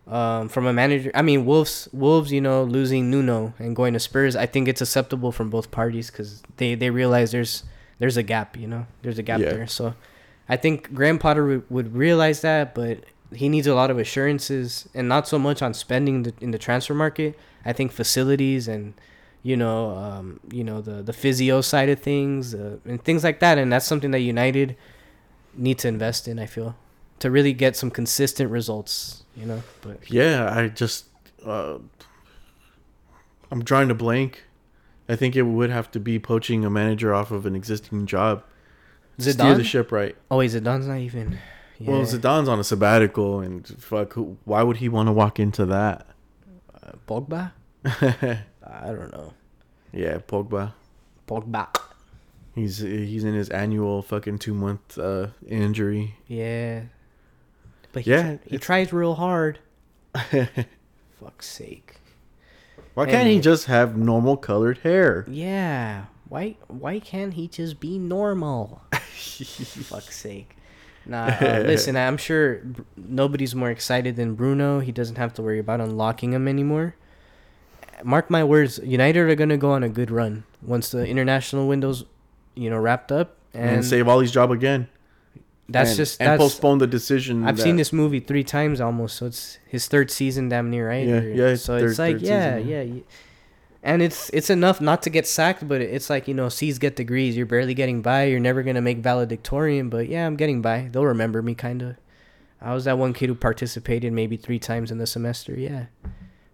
Um, from a manager, I mean, Wolves, Wolves, you know, losing Nuno and going to Spurs, I think it's acceptable from both parties because they they realize there's there's a gap, you know, there's a gap Yeah. there. So, I think Graham Potter would, would realize that, but he needs a lot of assurances and not so much on spending the, in the transfer market. I think facilities and you know, um, you know the the physio side of things uh, and things like that, and that's something that United need to invest in. I feel to really get some consistent results. You know, but Yeah, I just uh, I'm drawing a blank. I think it would have to be poaching a manager off of an existing job. Steer the Zidane. ship right. Oh wait, Zidane's not even. Yeah. Well, Zidane's on a sabbatical, and fuck, who, why would he want to walk into that? uh, Pogba. <laughs> I don't know. yeah, Pogba. Pogba. He's he's in his annual fucking two month uh, injury. Yeah. But he Yeah, he tries real hard. <laughs> Fuck's sake. Why can't he just have normal colored hair? Yeah. Why why can't he just be normal? <laughs> Fuck's sake. Nah, uh, <laughs> listen, I'm sure Br- nobody's more excited than Bruno. He doesn't have to worry about unlocking him anymore. Mark my words, United are going to go on a good run once the international window's, you know, wrapped up and, and, save Ollie's job again. that's and, just and that's postpone the decision. I've seen this movie 3 times almost, so it's his third season damn near, right? Yeah, Or- yeah, it's So third- it's like, third yeah, season, yeah, yeah. And it's it's enough not to get sacked, but it's like, you know, C's get degrees. You're barely getting by. You're never going to make valedictorian, but yeah, I'm getting by. They'll remember me kind of. I was that one kid who participated maybe 3 times in the semester, yeah.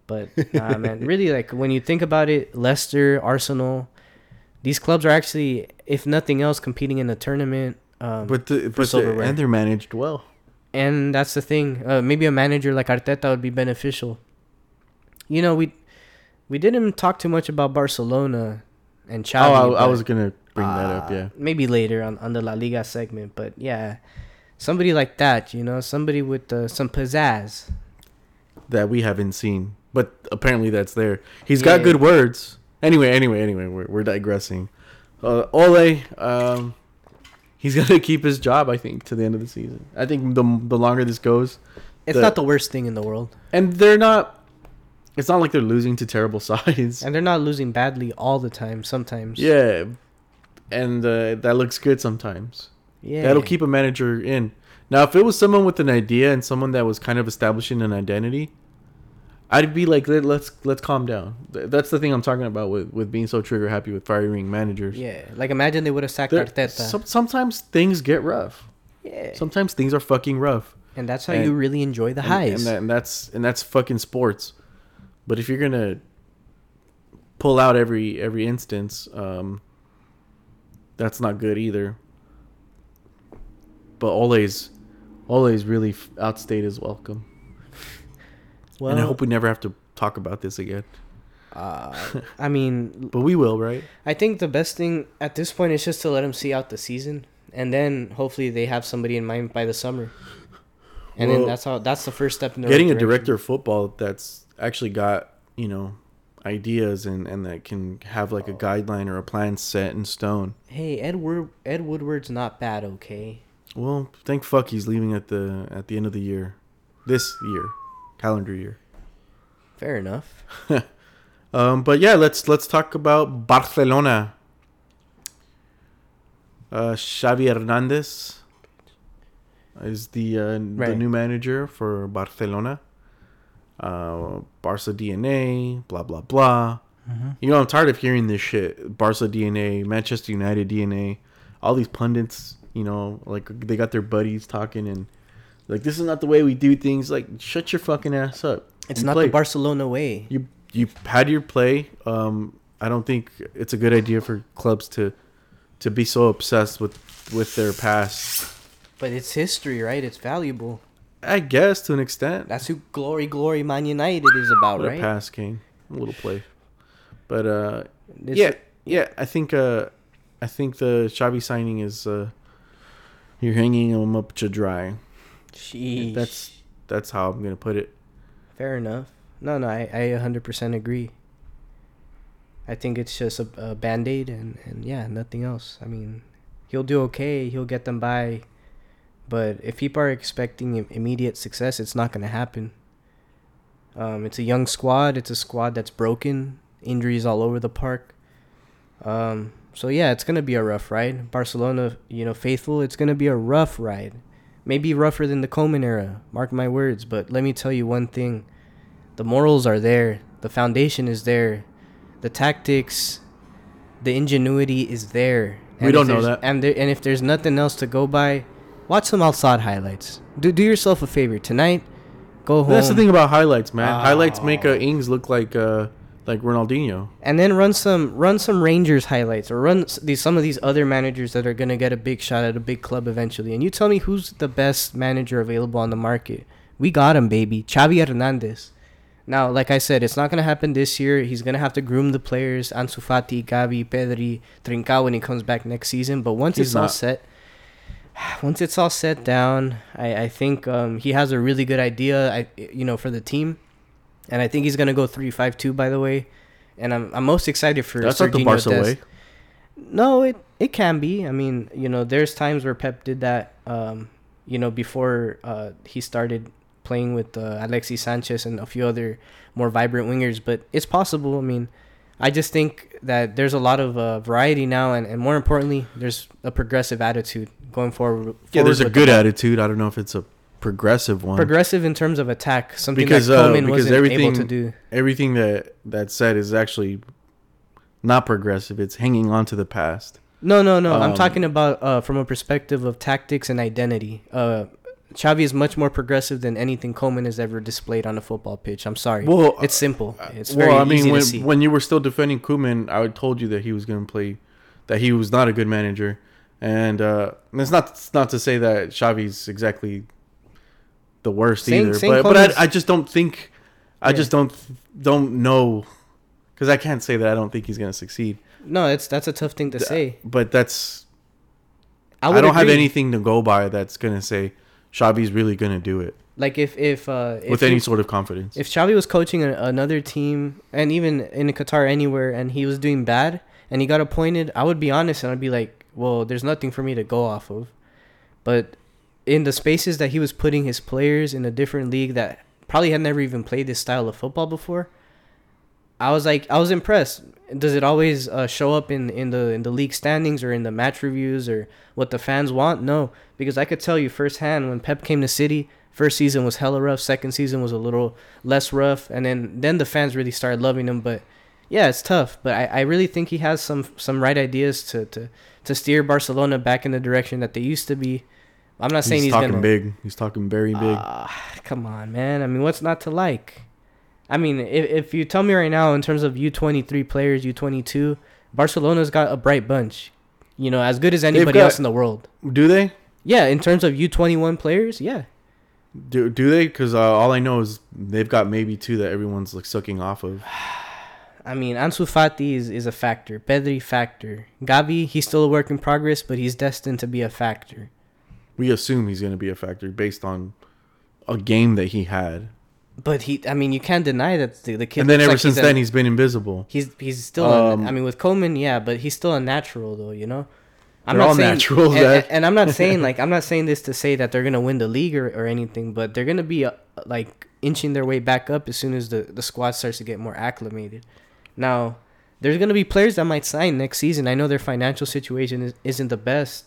But nah, man, really like when you think about it, Leicester, Arsenal, these clubs are actually if nothing else competing in the tournament. Um, But the, but the, and they're managed well. and that's the thing. Uh, maybe a manager like Arteta would be beneficial. You know, we we didn't talk too much about Barcelona and Xavi. oh, I, I was gonna bring that up. uh, Yeah, maybe later on, on the La Liga segment. But yeah, somebody like that, you know, somebody with uh, some pizzazz. that we haven't seen, but apparently that's there. He's got Yeah. good words. Anyway, anyway, anyway, we're we're digressing. Uh, Ole, um, he's <laughs> gonna keep his job. I think to the end of the season. I think the the longer this goes, It's The- not the worst thing in the world, and they're not. It's not like they're losing to terrible <laughs> sides. and they're not losing badly all the time. Sometimes, Yeah, and uh, that looks good sometimes. yeah, That'll keep a manager in. Now, if it was someone with an idea and someone that was kind of establishing an identity, I'd be like, Let, let's let's calm down. Th- That's the thing I'm talking about with with being so trigger happy with firing managers. Yeah, like imagine they would have sacked There- Arteta. some, sometimes things get rough. yeah, Sometimes things are fucking rough. and that's how and- you really enjoy the And- highs. and, that, and that's and that's fucking sports. But if you're gonna pull out every every instance, um, that's not good either. But Ole's Ole's really f- outstayed his welcome, well, and I hope we never have to talk about this again. uh, I mean, <laughs> But we will, right? I think the best thing at this point is just to let them see out the season, and then hopefully they have somebody in mind by the summer. And then that's how that's the first step in the Getting right a director of football that's actually got you know ideas and and that can have like a guideline or a plan set in stone. Hey, Ed Wood- Ed Woodward's not bad, okay? Well, thank fuck he's leaving at the at the end of the year, this year, calendar year. Fair enough. <laughs> Um, but yeah, let's let's talk about Barcelona. Uh, Xavi Hernandez is the uh, the new manager for Barcelona. Uh, Barca DNA, blah blah blah. You know, I'm tired of hearing this shit. Barca DNA, Manchester United DNA, all these pundits. You know, like they got their buddies talking and like this is not the way we do things. Like, shut your fucking ass up. It's You not play. the Barcelona way. you you had your play. Um, I don't think it's a good idea for clubs to to be so obsessed with with their past. But it's history, right? It's valuable. I guess to an extent. That's who Glory Glory Man United is about, What a right? pass game, a little play, but uh, It's- yeah, yeah. I think uh, I think the Xavi signing is uh, you're hanging him up to dry. Sheesh. That's that's how I'm gonna put it. Fair enough. No, no, I, I 100% agree. I think it's just a, a band aid and, and yeah, nothing else. I mean, he'll do okay. He'll get them by. But if people are expecting immediate success, it's not going to happen. Um, it's a young squad. It's a squad that's broken. Injuries all over the park. Um, so yeah, it's gonna be a rough ride. Barcelona, you know, faithful. It's gonna be a rough ride. Maybe rougher than the Coleman era. Mark my words. But let me tell you one thing: the morals are there. The foundation is there. The tactics, the ingenuity is there. We don't know that. And there, and if there's nothing else to go by, watch some outside highlights. Do do yourself a favor tonight. Go home. That's the thing about highlights, man. highlights make Oh. uh, Ings look like uh, like Ronaldinho. and then run some run some Rangers highlights or run these some of these other managers that are gonna get a big shot at a big club eventually. And you tell me who's the best manager available on the market. We got him, baby. Xavi Hernandez. Now, like I said, it's not gonna happen this year. He's gonna have to groom the players, Ansu Fati, Gavi, Pedri, Trincao when he comes back next season. But once He's it's all set, <sighs> once it's all set down, I, I think um, he has a really good idea. I you know for the team, and I think he's gonna go three five two. By the way, and I'm I'm most excited for That's not the Sergiño Barca way. No, it it can be. I mean, you know, there's times where Pep did that. Um, you know, before uh, he started playing with uh, Alexis Sanchez and a few other more vibrant wingers, but it's possible. I mean, I just think that there's a lot of uh, variety now, and, and more importantly, there's a progressive attitude going forward. Yeah, there's a with the good ball. attitude. I don't know if it's a progressive one. Progressive in terms of attack, something Because, that uh, because wasn't able to everything- do. Everything that that said is actually not progressive. It's hanging on to the past. No, no, no. I'm Um, talking about uh, from a perspective of tactics and identity. Uh, Xavi is much more progressive than anything Koeman has ever displayed on a football pitch. I'm sorry. Well, it's simple. It's well, very I mean, easy when to see. when you were still defending Koeman, I told you that he was going to play, that he was not a good manager, and uh, it's not it's not to say that Xavi's exactly the worst either, but but I, I just don't think, I Yeah. just don't don't know, because I can't say that I don't think he's going to succeed. no, it's that's a tough thing to say. But that's I, would don't have anything to go by that's going to say Xavi's really going to do it Like if if uh, if with he- any sort of confidence. if Xavi was coaching a, another team and even in Qatar anywhere and he was doing bad and he got appointed, I would be honest and I'd be like, well, there's nothing for me to go off of. But in the spaces that he was putting his players in a different league that probably had never even played this style of football before, I was like, I was impressed. Does it always uh, show up in, in the in the league standings or in the match reviews or what the fans want? No, because I could tell you firsthand when Pep came to City, first season was hella rough, second season was a little less rough, and then then the fans really started loving him. But yeah, it's tough. But I, I really think he has some some right ideas to, to to steer Barcelona back in the direction that they used to be. I'm not saying he's, he's, talking gonna big. He's talking very big. Ah, come on, man. I mean, what's not to like? I mean, if, if you tell me right now in terms of U23 players, U22, Barcelona's got a bright bunch. You know, as good as anybody got- else in the world. do they? Yeah, in terms of U21 players, yeah. Do do they? Because uh, all I know is they've got maybe two that everyone's like sucking off of. <sighs> I mean, Ansu Fati is, is a factor. Pedri, factor. Gavi, he's still a work in progress, but he's destined to be a factor. We assume he's going to be a factor based on a game that he had, But he, I mean, you can't deny that the, the kid. and then ever like since he's then a, he's been invisible. he's he's still. Um, I mean, with Koeman, yeah, but he's still a natural though. You know. They're all naturals, and, Zach. and I'm not saying <laughs> like I'm not saying this to say that they're gonna win the league or, or anything, but they're gonna be uh, like inching their way back up as soon as the the squad starts to get more acclimated. Now, there's gonna be players that might sign next season. I know their financial situation is, isn't the best,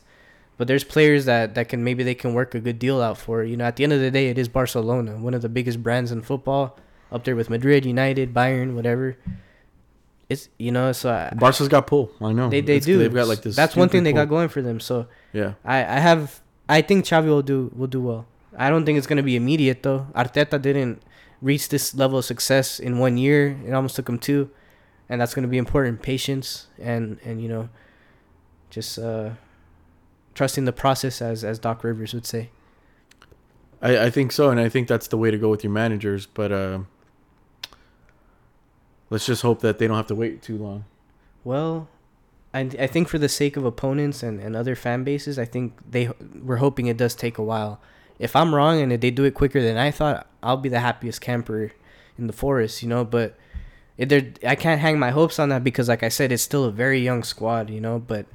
but there's players that that can maybe they can work a good deal out for. You know, at the end of the day, it is Barcelona, one of the biggest brands in football, up there with Madrid, United, Bayern, whatever. It's you know so I, Barca's got pull. I know they they It's- do. They've got like this. That's one thing they got going for them. So Yeah, I I have I think Xavi will do will do well. I don't think it's gonna be immediate though. Arteta didn't reach this level of success in one year. It almost took him two, and that's gonna be important. Patience and and you know, just uh, trusting the process as as Doc Rivers would say. I I think so, and I think that's the way to go with your managers. But uh, let's just hope that they don't have to wait too long. Well, I I think for the sake of opponents and, and other fan bases, I think they we're hoping it does take a while. If I'm wrong and if they do it quicker than I thought, I'll be the happiest camper in the forest, you know. But there, I can't hang my hopes on that because, like I said, it's still a very young squad, you know. But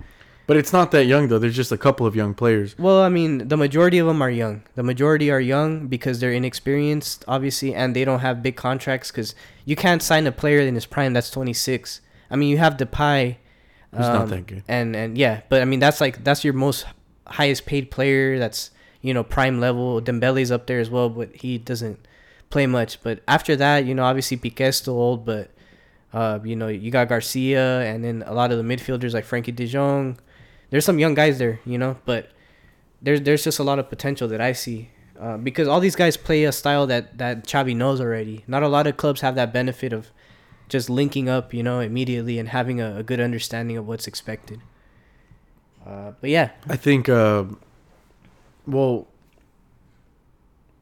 But it's not that young though. There's just a couple of young players. Well, I mean, the majority of them are young. The majority are young because they're inexperienced, obviously, and they don't have big contracts. Because you can't sign a player in his prime that's 26. I mean, you have Depay. He's not that good. And and yeah, but I mean, that's like that's your most highest paid player. That's you know prime level. Dembele's up there as well, but he doesn't play much. But after that, you know, obviously Pique's still old, but uh, you know, you got Garcia, and then a lot of the midfielders like Frenkie De Jong. There's some young guys there, you know, but there's there's just a lot of potential that I see. Uh, because all these guys play a style that that Xavi knows already. Not a lot of clubs have that benefit of just linking up, you know, immediately and having a, a good understanding of what's expected. Uh, but yeah, I think. Uh, well,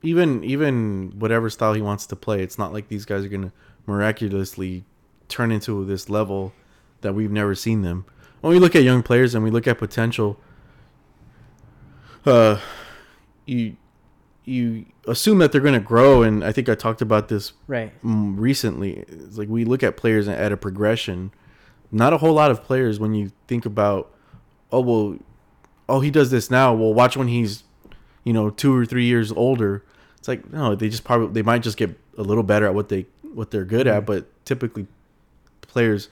even even whatever style he wants to play, it's not like these guys are gonna miraculously turn into this level that we've never seen them. When we look at young players and we look at potential, uh, you you assume that they're gonna grow, and I think I talked about this right. mm, recently. It's like we look at players at a progression. Not a whole lot of players when you think about, oh well, oh he does this now. Well, watch when he's, you know, two or three years older. It's like no, they just probably they might just get a little better at what they what they're good at, Mhm. but typically players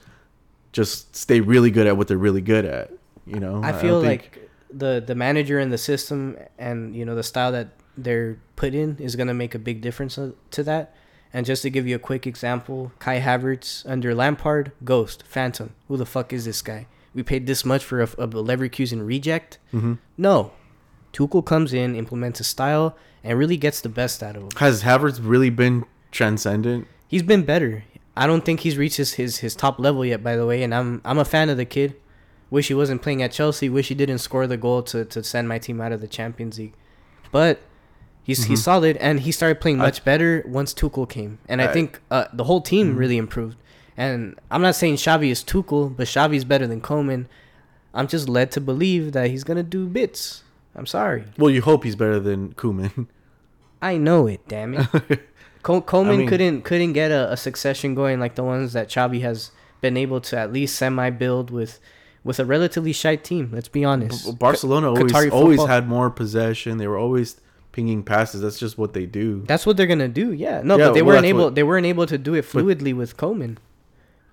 just stay really good at what they're really good at. You know, I feel think- like the the manager and the system and you know the style that they're put in is gonna make a big difference uh, to that. And just to give you a quick example, Kai Havertz under Lampard, Ghost, Phantom. Who the fuck is this guy? We paid this much for a, a Leverkusen reject? Mhm. No. Tuchel comes in, implements a style, and really gets the best out of him. has Havertz really been transcendent? He's been better. I don't think he's reached his, his, his top level yet, by the way, and I'm I'm a fan of the kid. Wish he wasn't playing at Chelsea. Wish he didn't score the goal to, to send my team out of the Champions League. But he's he's Mhm. solid, and he started playing I- much better once Tuchel came, and I, I- think uh, the whole team Mhm. really improved. And I'm not saying Xavi is Tuchel, but Xavi's better than Koeman. I'm just led to believe that he's gonna do bits. I'm sorry. Well, you hope he's better than Koeman. I know it. Damn it. <laughs> Col- Koeman I mean- couldn't couldn't get a, a succession going like the ones that Xavi has been able to at least semi build with with a relatively shy team. Let's be honest. Barcelona always always had more possession. They were always pinging passes. That's just what they do. That's what they're gonna do. Yeah. No, Yeah, but they well, weren't able. what- they weren't able to do it But- fluidly with Koeman.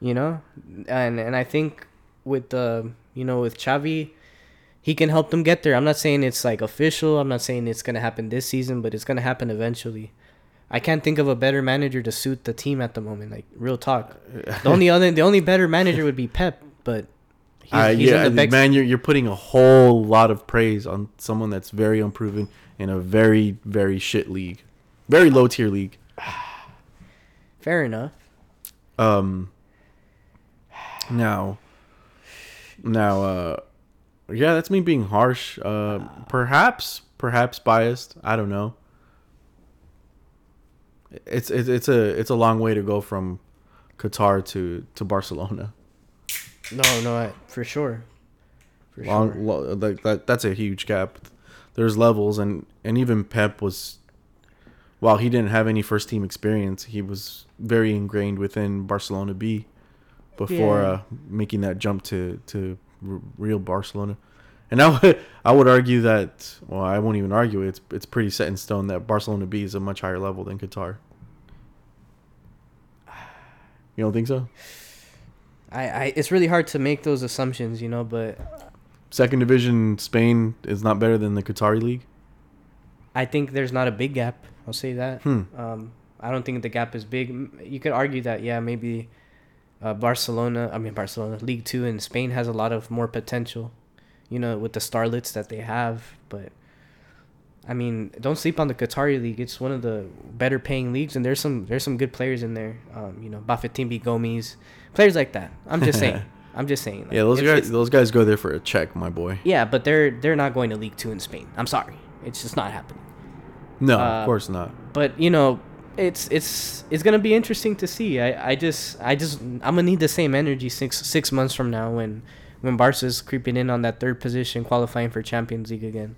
You know, and and I think with the you know with Xavi, he can help them get there. I'm not saying it's like official. I'm not saying it's gonna happen this season, but it's gonna happen eventually. I can't think of a better manager to suit the team at the moment. Like real talk. <laughs> The only other, the only better manager would be Pep, but he's, Uh, he's yeah, in the best. man, you're you're putting a whole lot of praise on someone that's very unproven in a very very shit league, very low tier league. <sighs> Fair enough. Um. Now. Now, uh, yeah, that's me being harsh. Uh, perhaps, perhaps biased. I don't know. It's it's it's a it's a long way to go from Qatar to to Barcelona. No, no, I, for sure. For Long, sure. lo, like that that's a huge gap. There's levels, and and even Pep was, while he didn't have any first team experience, he was very ingrained within Barcelona B, before Yeah. uh, making that jump to to r- real Barcelona. And I would <laughs> I would argue that well I won't even argue it's it's pretty set in stone that Barcelona B is a much higher level than Qatar. You don't think so? I, I, it's really hard to make those assumptions, you know, but Second division Spain is not better than the Qatari league. I think there's not a big gap. I'll say that. Hmm. Um, I don't think the gap is big. You could argue that, yeah, maybe uh, Barcelona, I mean, Barcelona, League Two in Spain has a lot of more potential, you know, with the starlets that they have. But, I mean, don't sleep on the Qatari League. It's one of the better paying leagues, and there's some there's some good players in there. Um, you know, Bafetimbi Gomis, players like that. I'm just saying. <laughs> I'm just saying. like, Yeah, those guys those guys go there for a check, my boy. Yeah, but they're they're not going to League Two in Spain. I'm sorry, it's just not happening. No, Uh, of course not. But you know, it's it's it's gonna be interesting to see. I, I just I just I'm gonna need the same energy six six months from now when when Barca's creeping in on that third position, qualifying for Champions League again.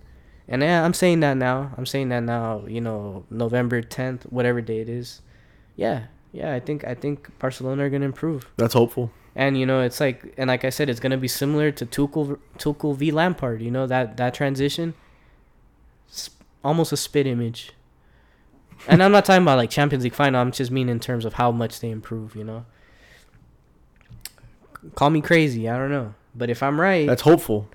And yeah, I'm saying that now. I'm saying that now. You know, November 10th, whatever day it is. Yeah, yeah. I think I think Barcelona are gonna improve. That's hopeful. And you know, it's like, and like I said, it's gonna be similar to Tuchel, Tuchel v Lampard. You know that that transition, almost a spit image. And I'm not talking about like Champions League final. I'm just mean in terms of how much they improve. You know. Call me crazy. I don't know, but if I'm right, That's hopeful.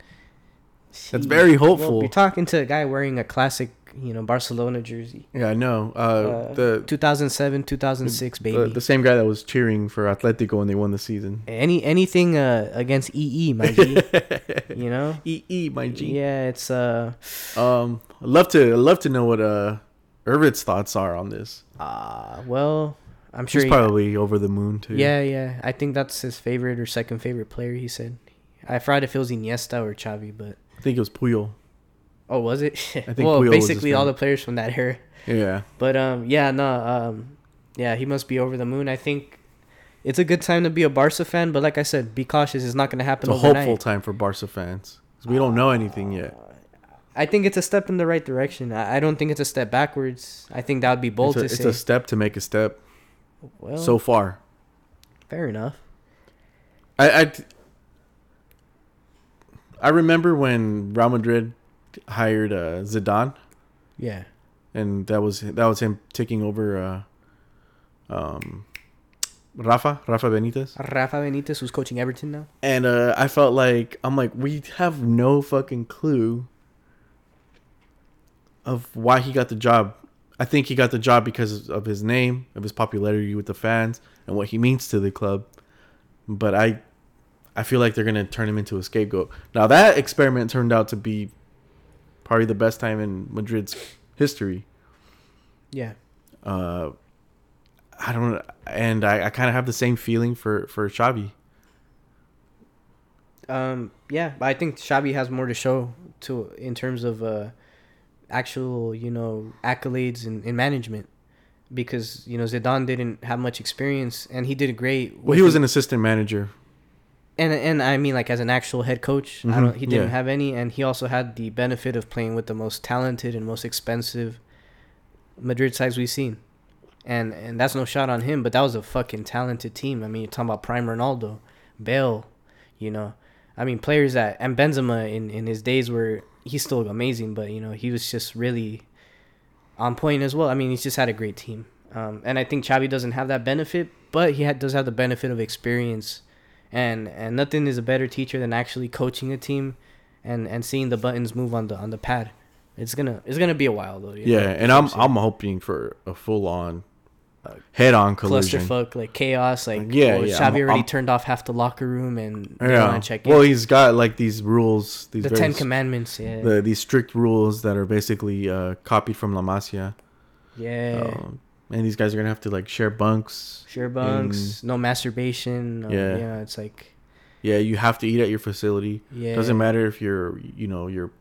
That's very Well, hopeful. you're talking to a guy wearing a classic, you know, Barcelona jersey. Yeah, I know. Uh, Uh, the 2007, 2006, baby. the the same guy that was cheering for Atletico when they won the season. Any anything uh, against EE, my G. <laughs> you know. E E my G. Yeah, it's uh, Um, I'd love to I'd love to know what uh Irvit's thoughts are on this. uh well, I'm sure. He's he- probably over the moon too. yeah, yeah. I think that's his favorite or second favorite player. He said. I forgot if it was Iniesta or Xavi, but I think it was Puyol. oh, was it? think well, Puyol basically all the players from that era. Yeah. But um, yeah, no, um, yeah, he must be over the moon. I think it's a good time to be a Barca fan, but like I said, be cautious. It's not going to happen It's a overnight. hopeful time for Barca fans. 'Cause we don't know anything yet. I think it's a step in the right direction. I, I don't think it's a step backwards. I think that would be bold it's a, to it's say. It's a step to make a step. well, so far, fair enough. I, I I remember when Real Madrid hired uh, Zidane, Yeah. and that was that was him taking over uh, um, Rafa Rafa Benitez. Rafa Benitez, who's coaching Everton now. And uh, I felt like I'm like we have no fucking clue of why he got the job. I think he got the job because of his name, of his popularity with the fans, and what he means to the club. But I, I feel like they're gonna turn him into a scapegoat. Now that experiment turned out to be probably the best time in Madrid's history. Yeah. Uh, I don't, and I, I kind of have the same feeling for for Xavi. Um. Yeah, but I think Xavi has more to show to in terms of uh, actual, you know, accolades in, in management, because you know Zidane didn't have much experience, and he did great. Well, he was an assistant manager. And and I mean like as an actual head coach, I Mhm, don't. He didn't yeah. have any, and he also had the benefit of playing with the most talented and most expensive Madrid sides we've seen, and and that's no shot on him, but that was a fucking talented team. I mean, you're talking about prime Ronaldo, Bale, you know, I mean players that and Benzema in in his days were he's still amazing, but you know he was just really on point as well. I mean, he's just had a great team, um, and I think Xavi doesn't have that benefit, but he had, does have the benefit of experience and and nothing is a better teacher than actually coaching a team and and seeing the buttons move on the on the pad it's gonna it's gonna be a while though Yeah, know, and I'm. I'm hoping for a full on, Uh, head on collision. clusterfuck like chaos like Yeah, yeah yeah, Xavi already I'm- turned off half the locker room and Yeah. check in Well, he's got like these rules, these the very Ten Commandments yeah the, these strict rules that are basically uh, copied from La Masia. yeah Um, and these guys are gonna have to like share bunks. Share bunks no masturbation no, Yeah. yeah it's like Yeah, you have to eat at your facility. yeah Doesn't matter if your you know your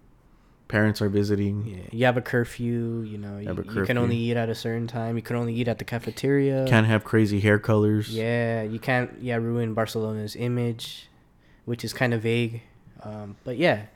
parents are visiting. yeah you have a curfew you know you, a you can only eat at a certain time you can only eat at the cafeteria Can't have crazy hair colors. Yeah, you can't yeah ruin Barcelona's image, which is kind of vague. Um, but yeah,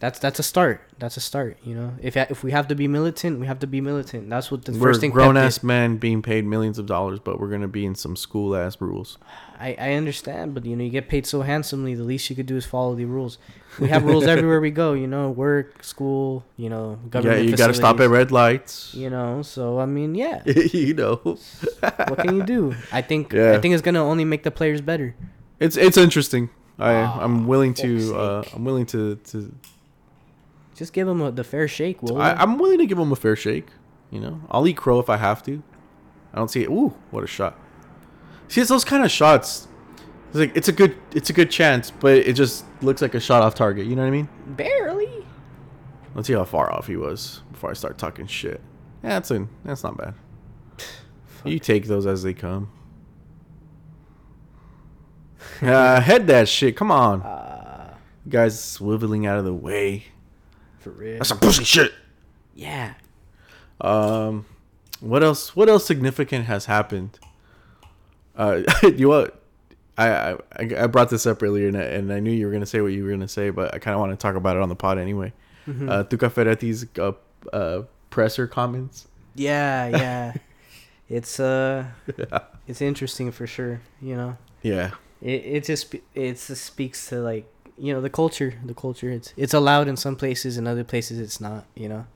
that's that's a start. That's a start. You know, if if we have to be militant, we have to be militant. That's what the we're first thing. grown Pep ass did. men being paid millions of dollars, but we're gonna be in some school ass rules. I I understand, but you know, you get paid so handsomely. The least you could do is follow the rules. We have rules <laughs> everywhere we go. You know, work, school. You know, government. Yeah, you gotta stop at red lights. You know, so I mean, yeah. <laughs> you know, what can you do? I think Yeah. I think it's gonna only make the players better. it's it's interesting. I Aw, I'm willing to uh. I'm willing to to Just give him a, the fair shake, Will. I, I'm willing to give him a fair shake. You know, I'll eat crow if I have to. I don't see it. Ooh, what a shot! See, it's those kind of shots. It's like it's a good it's a good chance, but it just looks like a shot off target. You know what I mean? Barely. Let's see how far off he was before I start talking shit. Yeah, that's a, that's not bad. You take those as they come. <laughs> Uh, head that shit. Come on, Uh, guys, swiveling out of the way. For real. That's some pussy shit. Yeah. Um, what else? What else significant has happened? Uh, <laughs> you what? I, I I brought this up earlier, and I, and I knew you were gonna say what you were gonna say, but I kind of want to talk about it on the pod anyway. Mhm. Uh, Tuca Ferretti's uh, uh, presser comments. yeah, <laughs> yeah. it's uh, it's interesting for sure. You know. Yeah, it it just it just speaks to like you know the culture the culture it's it's allowed in some places in other places it's not you know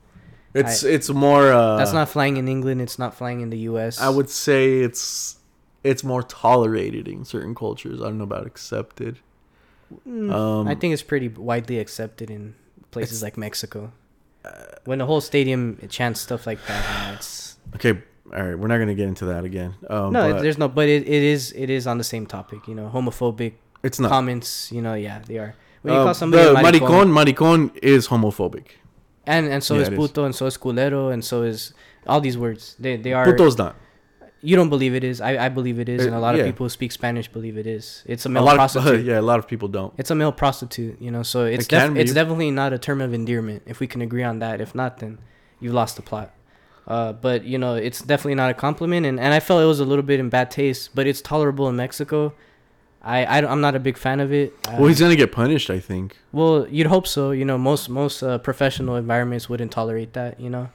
It's it's more. Uh, that's not flying in england it's not flying in the us I would say it's it's more tolerated in certain cultures. I don't know about accepted. Mm, Um, i think it's pretty widely accepted in places like mexico Uh, when the whole stadium chants stuff like that you know, it's okay, all right. We're not gonna get into that again. Um, no but there's no but it, it is it is on the same topic you know homophobic it's not. comments you know yeah they are when you Uh, call somebody the a maricon, maricon, maricon is homophobic. and and so Yeah, is it is. puto and so is culero and so is all these words they they are Puto's not. You don't believe it is. I, I believe it is, Uh, and a lot yeah. of people who speak Spanish believe it is. It's a A male lot <laughs> prostitute. of yeah, a lot of people don't. It's a male prostitute, you know. So it's It def- it's definitely not a term of endearment. If we can agree on that, if not, then you've lost the plot. Uh, but you know, it's definitely not a compliment, and, and I felt it was a little bit in bad taste. But it's tolerable in Mexico. I, I am not a big fan of it. Well, he's gonna get punished, I think. well, you'd hope so. You know, most most uh, professional environments wouldn't tolerate that. You know,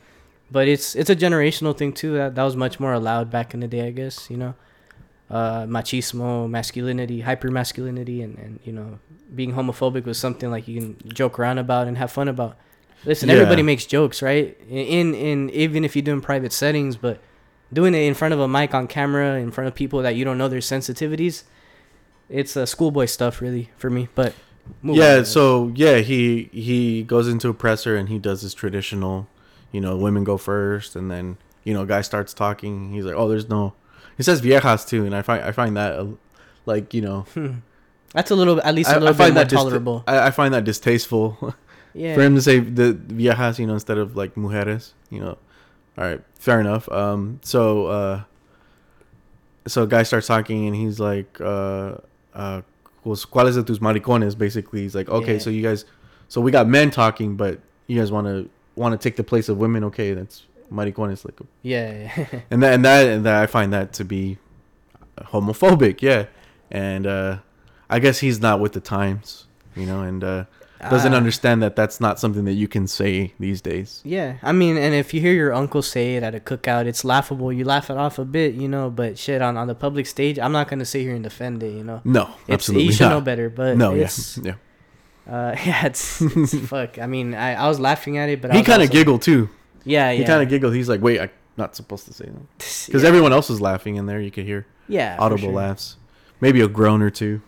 but it's it's a generational thing too. That that was much more allowed back in the day, I guess. You know, uh, machismo, masculinity, hyper masculinity, and and you know, being homophobic was something like you can joke around about and have fun about. Listen, Yeah. everybody makes jokes, right? In in even if you do in private settings, but doing it in front of a mic on camera, in front of people that you don't know their sensitivities, it's uh, schoolboy stuff, really, for me. But yeah, on. so yeah, he he goes into a presser and he does his traditional, you know, women go first, and then you know, guy starts talking. He's like, oh, there's no. He says viejas too, and I find I find that uh, like you know. That's a little, at least a I, little I bit find that dist- tolerable. I, I find that distasteful <laughs> yeah. for him to say the viejas, you know, instead of like mujeres. You know, all right, fair enough. Um, so uh, so a guy starts talking and he's like, uh, uh, ¿cuáles de tus maricones? Basically, he's like, okay, Yeah. so you guys, so we got men talking, but you guys want to want to take the place of women? Okay, that's maricones, like, yeah. <laughs> and that and that and that I find that to be homophobic, yeah, and uh, I guess he's not with the times, you know, and uh, doesn't Ah. understand that that's not something that you can say these days. Yeah, I mean, and if you hear your uncle say it at a cookout, it's laughable. You laugh it off a bit, you know. But shit, on, on the public stage, I'm not gonna sit here and defend it, you know. No, It's, absolutely you should not. know better, but no, it's, yeah, yeah. uh, <laughs> yeah, it's, it's <laughs> fuck. I mean, I, I was laughing at it, but He kind of giggled too. Yeah, yeah. He kind of giggled. He's like, "Wait, I'm not supposed to say that," <laughs> because yeah. everyone else was laughing in there. You could hear yeah, audible sure. laughs, maybe a groan or two.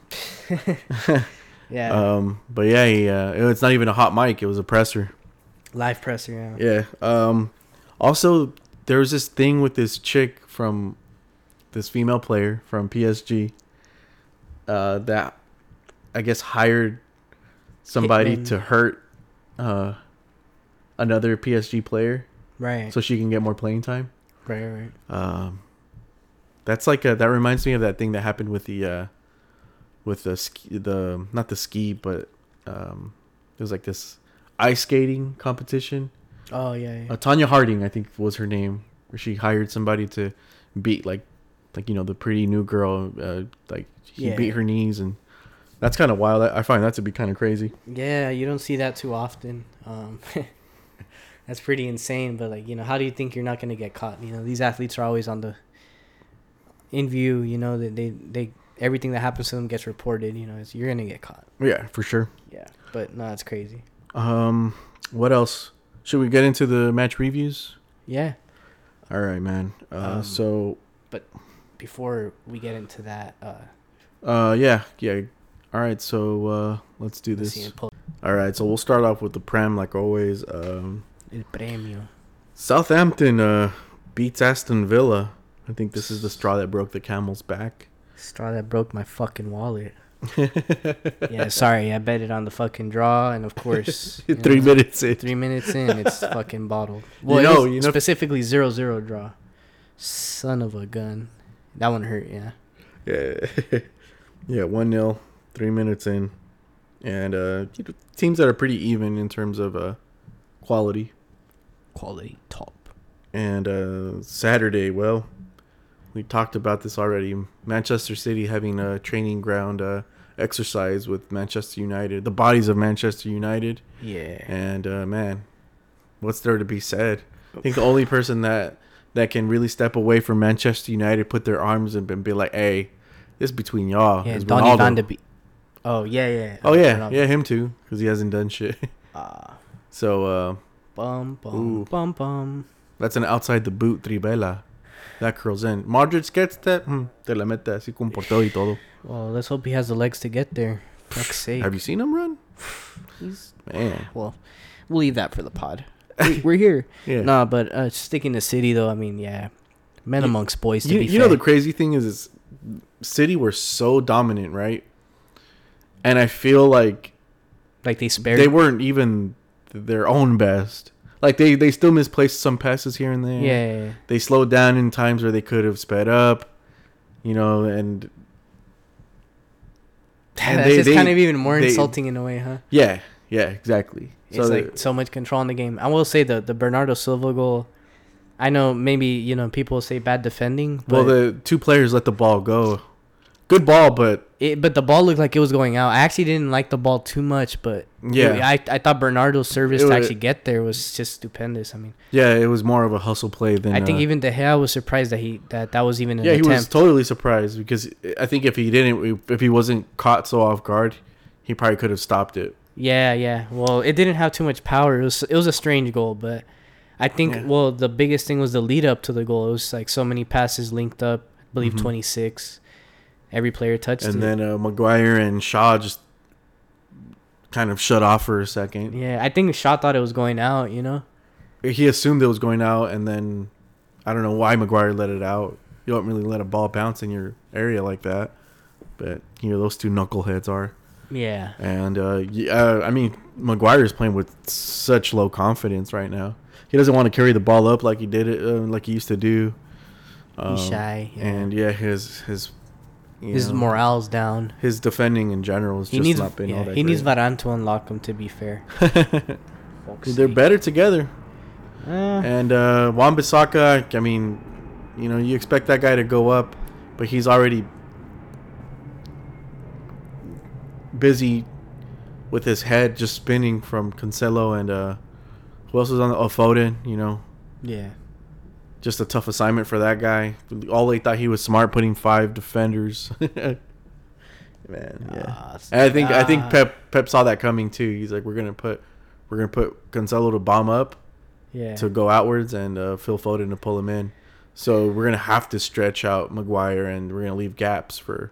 Yeah, Um, but yeah, he, uh, it's not even a hot mic; it was a presser. live presser. Yeah. Yeah. Um, also, there was this thing with this chick from this female player from PSG uh, that I guess hired somebody Hitman. to hurt uh, another PSG player Right. so she can get more playing time. right. Right. Um, that's like a, that reminds me of that thing that happened with the uh, with the ski, the not the ski, but um, it was like this ice skating competition. Oh yeah. yeah. Uh, Tonya Harding, I think was her name, where she hired somebody to beat like, like you know the pretty new girl. Uh, like he Yeah. beat her knees, and that's kind of wild. I, I find that to be kind of crazy. Yeah, you don't see that too often. Um, <laughs> that's pretty insane. But like, you know, how do you think you're not gonna get caught? You know, these athletes are always on the in view. You know that they they everything that happens to them gets reported. You know, you're gonna get caught. Yeah, for sure. Yeah, but no, it's crazy. Um, what else? Should we get into the match reviews? Yeah. All right, man. Uh, Um, so, But Before we get into that, uh, uh, yeah, yeah. All right, so uh, let's do let's this. All right, so we'll start off with the prem like always. Um, el premio. Southampton uh, beats Aston Villa. I think this is the straw that broke the camel's back. Straw that broke my fucking wallet. <laughs> yeah, sorry, I bet it on the fucking draw, and of course, <laughs> Three know, minutes in. Three minutes in, it's <laughs> fucking bottled. Well, You know, you know- specifically zero zero draw. Son of a gun. That one hurt. Yeah. Yeah, yeah, one 0 three minutes in, and uh, teams that are pretty even in terms of uh, quality. Quality top. And uh, Saturday, well, we talked about this already. Manchester City having a training ground uh, exercise with Manchester United, the bodies of Manchester United, Yeah. and uh, man, what's there to be said? I think the only person that that can really step away from Manchester United, put their arms and and be like, "Hey, This between y'all. Yeah, It's Donny. Van de Beek. Oh yeah, yeah. Oh yeah, Ronaldo. yeah, him too, because he hasn't done shit. Ah, <laughs> So uh, bum bum Ooh. bum bum. that's an outside the boot trivela. That curls in. Modric gets that. Hmm, te la mete así con portero y todo. Well, let's hope he has the legs to get there. Fuck's sake. Have you seen him run? He's, Man, well, we'll leave that for the pod. We- We're here. <laughs> yeah. Nah, but uh, sticking to City though, I mean, yeah, men You- amongst boys. To you, you know the crazy thing is, is City were so dominant, right? And I feel like like they spared. they weren't even their own best. Like they they still misplaced some passes here and there. yeah, yeah, yeah. They slowed down in times where they could have sped up, you know, and And That's they- just they- kind of even more they- insulting in a way, huh? yeah, yeah, exactly. It's So like so much control in the game. I will say the the Bernardo Silva goal. I know maybe you know people say bad defending, but well, the two players let the ball go. Good ball, but it, but the ball looked like it was going out. I actually didn't like the ball too much, but Yeah. it- I I thought Bernardo's service It to actually get there was just stupendous. I mean, yeah, it was more of a hustle play than. I think uh, even De Gea was surprised that he that that was even an yeah, he was totally surprised because I think if he didn't, if he wasn't caught so off guard, he probably could have stopped it. Yeah, yeah. Well, it didn't have too much power. It was it was a strange goal, but I think Yeah. well the biggest thing was the lead up to the goal. It was like so many passes linked up. I believe Mhm. 26. Every player touched And it. then uh, Maguire and Shaw just kind of shut off for a second. yeah, I think Shaw thought it was going out. You know. He assumed it was going out, and then I don't know why Maguire let it out. You don't really let a ball bounce in your area like that, but you know those two knuckleheads are. Yeah. And uh, yeah, I mean, Maguire is playing with such low confidence right now. He doesn't want to carry the ball up like he did it, uh, like he used to do. Um, He's shy. Yeah. And yeah, his his his know, morale's down. his defending in general has He just needs not been yeah, all that he needs. Varane to unlock him. To be fair. <laughs> They're better together. Uh, And uh, Wan-Bissaka, I mean, you know, you expect that guy to go up, but he's already busy with his head just spinning from Cancelo and uh, who else was on the oh, Foden, you know. yeah. Just a tough assignment for that guy. All they thought he was smart putting five defenders. <laughs> Man, yeah. Ah, And I think I think. Pep Pep saw that coming too. He's like, we're gonna put we're gonna put Cancelo to bomb up Yeah. to go outwards and uh, Phil Foden to pull him in. So we're gonna have to stretch out Maguire and we're gonna leave gaps for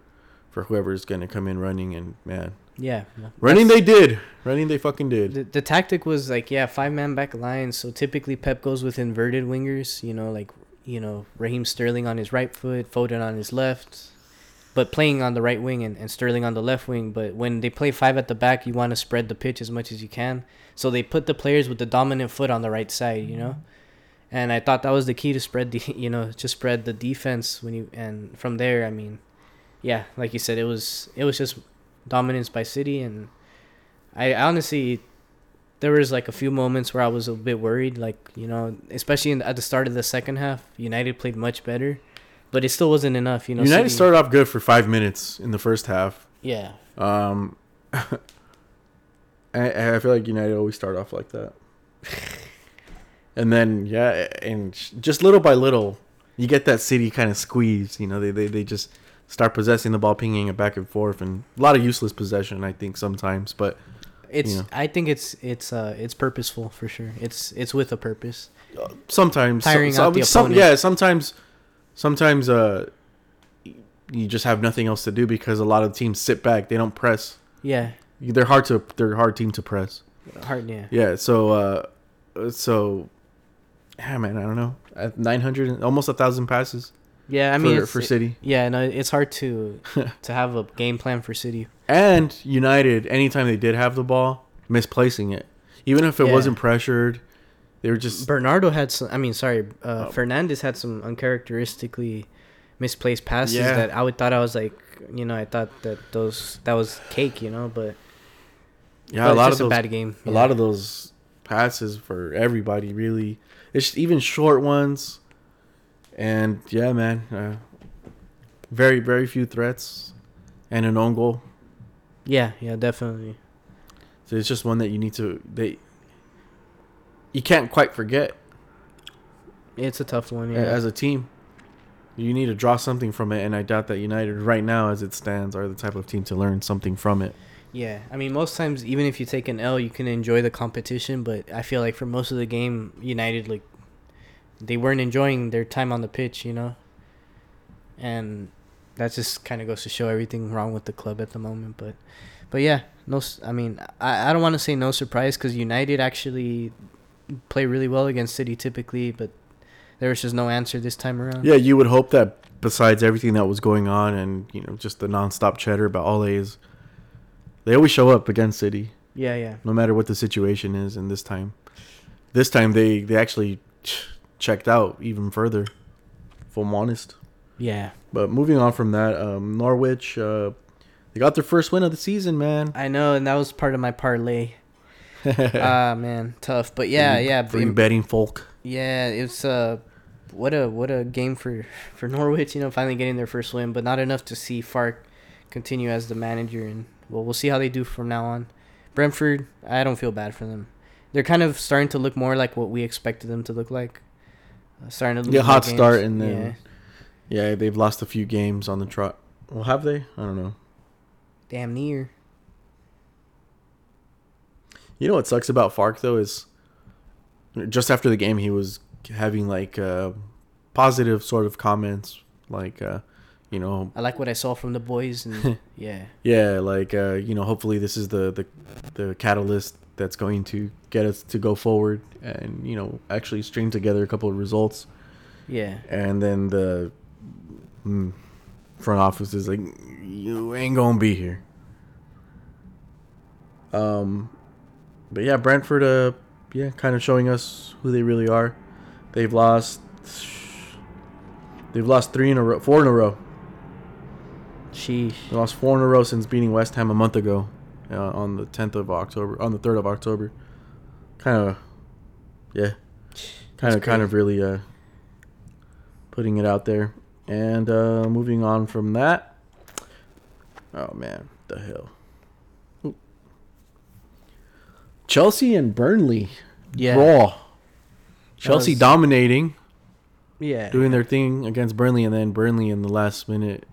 for whoever's gonna come in running. And man, yeah. running they did. Running they fucking did. The, the tactic was like yeah five man back line so typically pep goes with inverted wingers you know like you know raheem sterling on his right foot foden on his left but playing on the right wing and, and sterling on the left wing but when they play five at the back you want to spread the pitch as much as you can so they put the players with the dominant foot on the right side you know and i thought that was the key to spread the <laughs> you know just spread the defense when you and from there i mean yeah like you said it was it was just dominance by city and I honestly, there was like a few moments where I was a bit worried, like you know, especially in, at the start of the second half. United played much better, but it still wasn't enough. You know, United City- started off good for five minutes in the first half. Yeah, Um, <laughs> I, I feel like United always start off like that. <laughs> and then yeah, and just little by little, you get that City kind of squeeze. You know, they, they they just start possessing the ball, pinging it back and forth, and a lot of useless possession. I think sometimes, but it's. Yeah. I think it's it's uh it's purposeful for sure. It's it's with a purpose. uh, sometimes Tiring some, out the some, opponent. yeah sometimes sometimes uh you just have nothing else to do because a lot of teams sit back they don't press Yeah, they're hard to they're hard team to press hard. Yeah, yeah so uh so yeah man i don't know 900 almost a thousand passes yeah. I mean, for, for city yeah, no, it's hard to <laughs> to have a game plan for City. and united anytime they did have the ball misplacing it even if it Yeah. wasn't pressured they were just Bernardo had some. I mean, sorry, uh, Oh. Fernandes had some uncharacteristically misplaced passes Yeah. that I would thought I was like, you know, I thought that those that was cake, you know, but yeah but a lot of those a bad game. a lot of those passes for everybody really it's even short ones and yeah man uh, very very few threats and an own goal yeah, yeah, definitely. so it's just one that you need to they you can't quite forget It's a tough one. Yeah, as a team You need to draw something from it, and I doubt that United, right now as it stands, are the type of team to learn something from it. Yeah, I mean, most times, even if you take an L, you can enjoy the competition. But I feel like for most of the game, United like they weren't enjoying their time on the pitch, you know. And that just kind of goes to show everything wrong with the club at the moment. But, but yeah, no, s- I mean, I I don't want to say no surprise because United actually play really well against City typically, but there was just no answer this time around. Yeah, you would hope that besides everything that was going on, and you know, just the nonstop chatter about Ole's, they always show up against City, yeah, yeah. no matter what the situation is. And this time, this time they they actually checked out even further. If I'm honest. Yeah, But moving on from that, um, Norwich, uh, they got their first win of the season, man. I know, and that was part of my parlay. <laughs> Ah man, tough. But yeah, For yeah, For you betting folk. Yeah, it's uh what a what a game for for Norwich, you know, finally getting their first win, but not enough to see Farke continue as the manager and well, we'll see how they do from now on. Brentford, I don't feel bad for them. They're kind of starting to look more like what we expected them to look like. Starting to Yeah, hot games. start and then yeah. yeah, they've lost a few games on the trot. Well, have they? I don't know. damn near. You know what sucks about Farke though is just after the game he was having like uh, positive sort of comments like uh, you know I like what I saw from the boys and <laughs> yeah. yeah like uh, you know hopefully this is the, the the catalyst that's going to get us to go forward and you know actually string together a couple of results. Yeah. and then the mm, front office is like you ain't gonna be here. Um but yeah brentford uh yeah kind of showing us who they really are. They've lost they've lost three in a row four in a row. Sheesh. they lost four in a row since beating west ham a month ago uh, on the 10th of october on the 3rd of october. Kind of yeah. Kind of kind of really uh putting it out there. And uh moving on from that. Oh man. The hell Ooh. chelsea and burnley. Yeah. draw chelsea was- dominating. Yeah. doing their thing against burnley and then burnley in the last minute.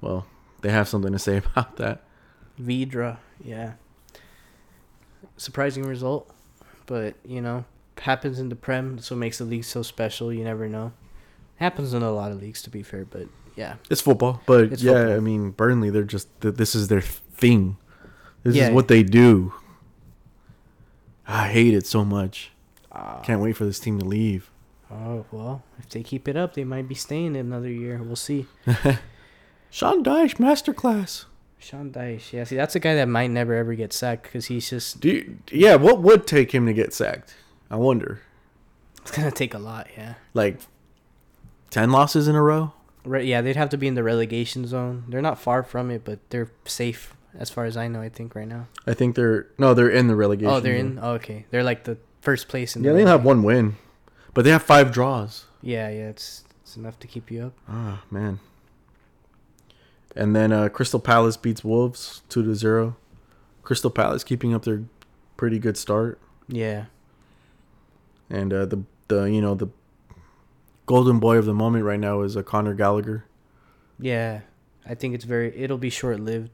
Well they have something to say <laughs> about that Vydra, yeah. Surprising result, but you know, happens in the Prem. That's what makes the league so special. You never know. Happens in a lot of leagues, to be fair, but yeah, it's football but It's yeah football. i mean burnley they're just this is their thing this Yeah. is what they do i hate it so much uh, Can't wait for this team to leave. oh well, if they keep it up, they might be staying another year. We'll see. <laughs> Sean Dyche masterclass. Sean Dyche, yeah, see, that's a guy that might never ever get sacked because he's just Do you, yeah, what would take him to get sacked? I wonder. it's gonna take a lot. Yeah, Like ten losses in a row? right. Yeah, they'd have to be in the relegation zone. They're not far from it, but they're safe as far as I know. I think right now. I think they're no, they're in the relegation. Oh, they're zone. in. Oh, okay, they're like the first place in. Yeah, the they only have one win, but they have five draws. Yeah, yeah, it's it's enough to keep you up. Ah man. And then uh, Crystal Palace beats Wolves two to zero. Crystal Palace keeping up their pretty good start, Yeah, and uh, the the you know the golden boy of the moment right now is uh, Conor Gallagher. yeah. I think it's very. It'll be short lived.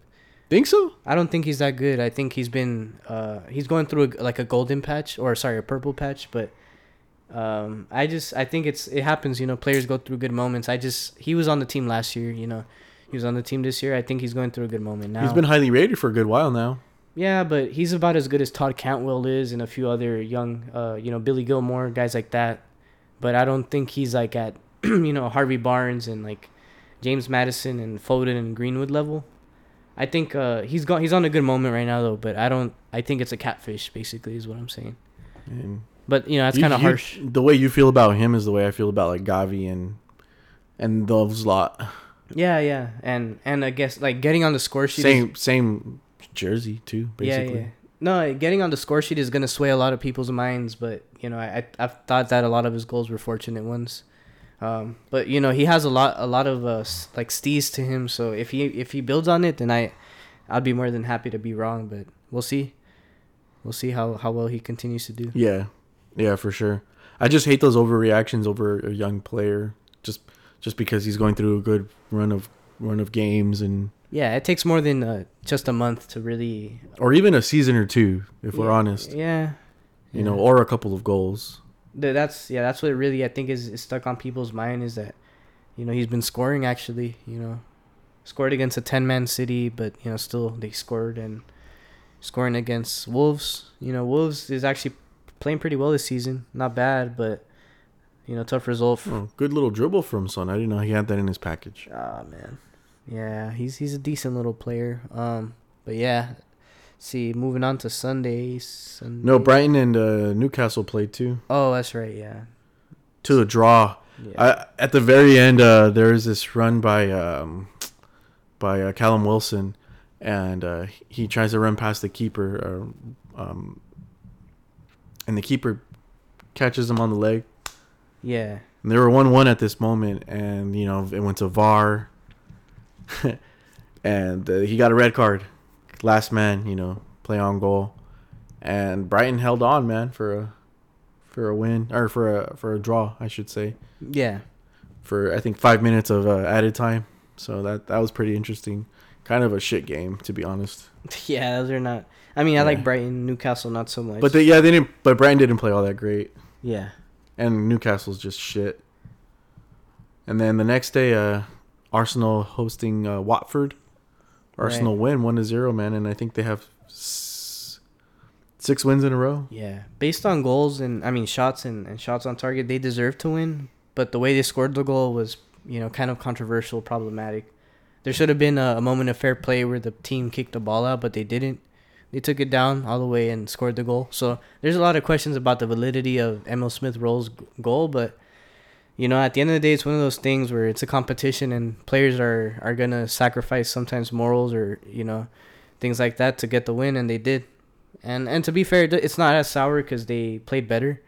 Think so? I don't think he's that good. I think he's been. Uh, he's going through a, like a golden patch, or sorry, a purple patch. But, um, I just I think it's it happens. You know, players go through good moments. I just he was on the team last year. You know, he was on the team this year. I think he's going through a good moment now. He's been highly rated for a good while now. Yeah, but he's about as good as Todd Cantwell is and a few other young, uh, you know, Billy Gilmour guys like that. But I don't think he's like at, <clears throat> you know, Harvey Barnes and like James Maddison and Foden and Greenwood level. I think uh, he's got he's on a good moment right now though. But I don't. I think it's a catfish basically is what I'm saying. And But you know that's kind of harsh. The way you feel about him is the way I feel about like Gavi and and those lot. Yeah, yeah, and and I guess like getting on the score sheet. is- Same same jersey too, basically. Yeah, yeah. No, getting on the score sheet is gonna sway a lot of people's minds, but you know, I I've thought that a lot of his goals were fortunate ones. Um, but you know, he has a lot a lot of uh like steez to him. So if he if he builds on it, then I I'd be more than happy to be wrong. But we'll see. We'll see how how well he continues to do. Yeah. Yeah, for sure. I just hate those overreactions over a young player. Just just because he's going through a good run of run of games and Yeah, it takes more than uh, just a month to really. or even a season or two, if we're honest. Yeah. You know, or a couple of goals. That's yeah. That's what really I think is, is stuck on people's mind is that, you know, he's been scoring actually. You know, scored against a ten man city, but you know still they scored and scoring against Wolves. You know, Wolves is actually playing pretty well this season. Not bad, but you know, tough result. For, Oh, good little dribble from Son. I didn't know he had that in his package. Ah man, yeah, he's he's a decent little player. Um, but yeah, see, moving on to Sundays. Sunday. No, Brighton and uh, Newcastle played too. Oh, that's right. Yeah. To a draw. Yeah. I, at the very end, uh, there is this run by um, by uh, Callum Wilson, and uh, he tries to run past the keeper, uh, um, and the keeper catches him on the leg. Yeah. And they were one-one at this moment, and you know it went to VAR, <laughs> and uh, he got a red card. Last man, you know, play on goal, and Brighton held on, man, for a for a win or for a for a draw, I should say Yeah. for I think five minutes of uh, added time. So that that was pretty interesting. Kind of a shit game, to be honest. <laughs> Yeah, those are not. I mean, I Yeah. like Brighton, Newcastle not so much. But they, yeah, they didn't. But Brighton didn't play all that great, yeah, and Newcastle's just shit. And then the next day, uh, Arsenal hosting uh, Watford. Arsenal win one to zero, man, and I think they have s- six wins in a row. yeah. Based on goals and I mean shots and, and shots on target, they deserve to win. But the way they scored the goal was, you know, kind of controversial, problematic. There should have been a, a moment of fair play where the team kicked the ball out, but they didn't. They took it down all the way and scored the goal. So there's a lot of questions about the validity of Emile Smith Rowe's goal, but you know, at the end of the day, it's one of those things where it's a competition and players are are gonna sacrifice sometimes morals or you know things like that to get the win, and they did. And and to be fair, it's not as sour because they played better,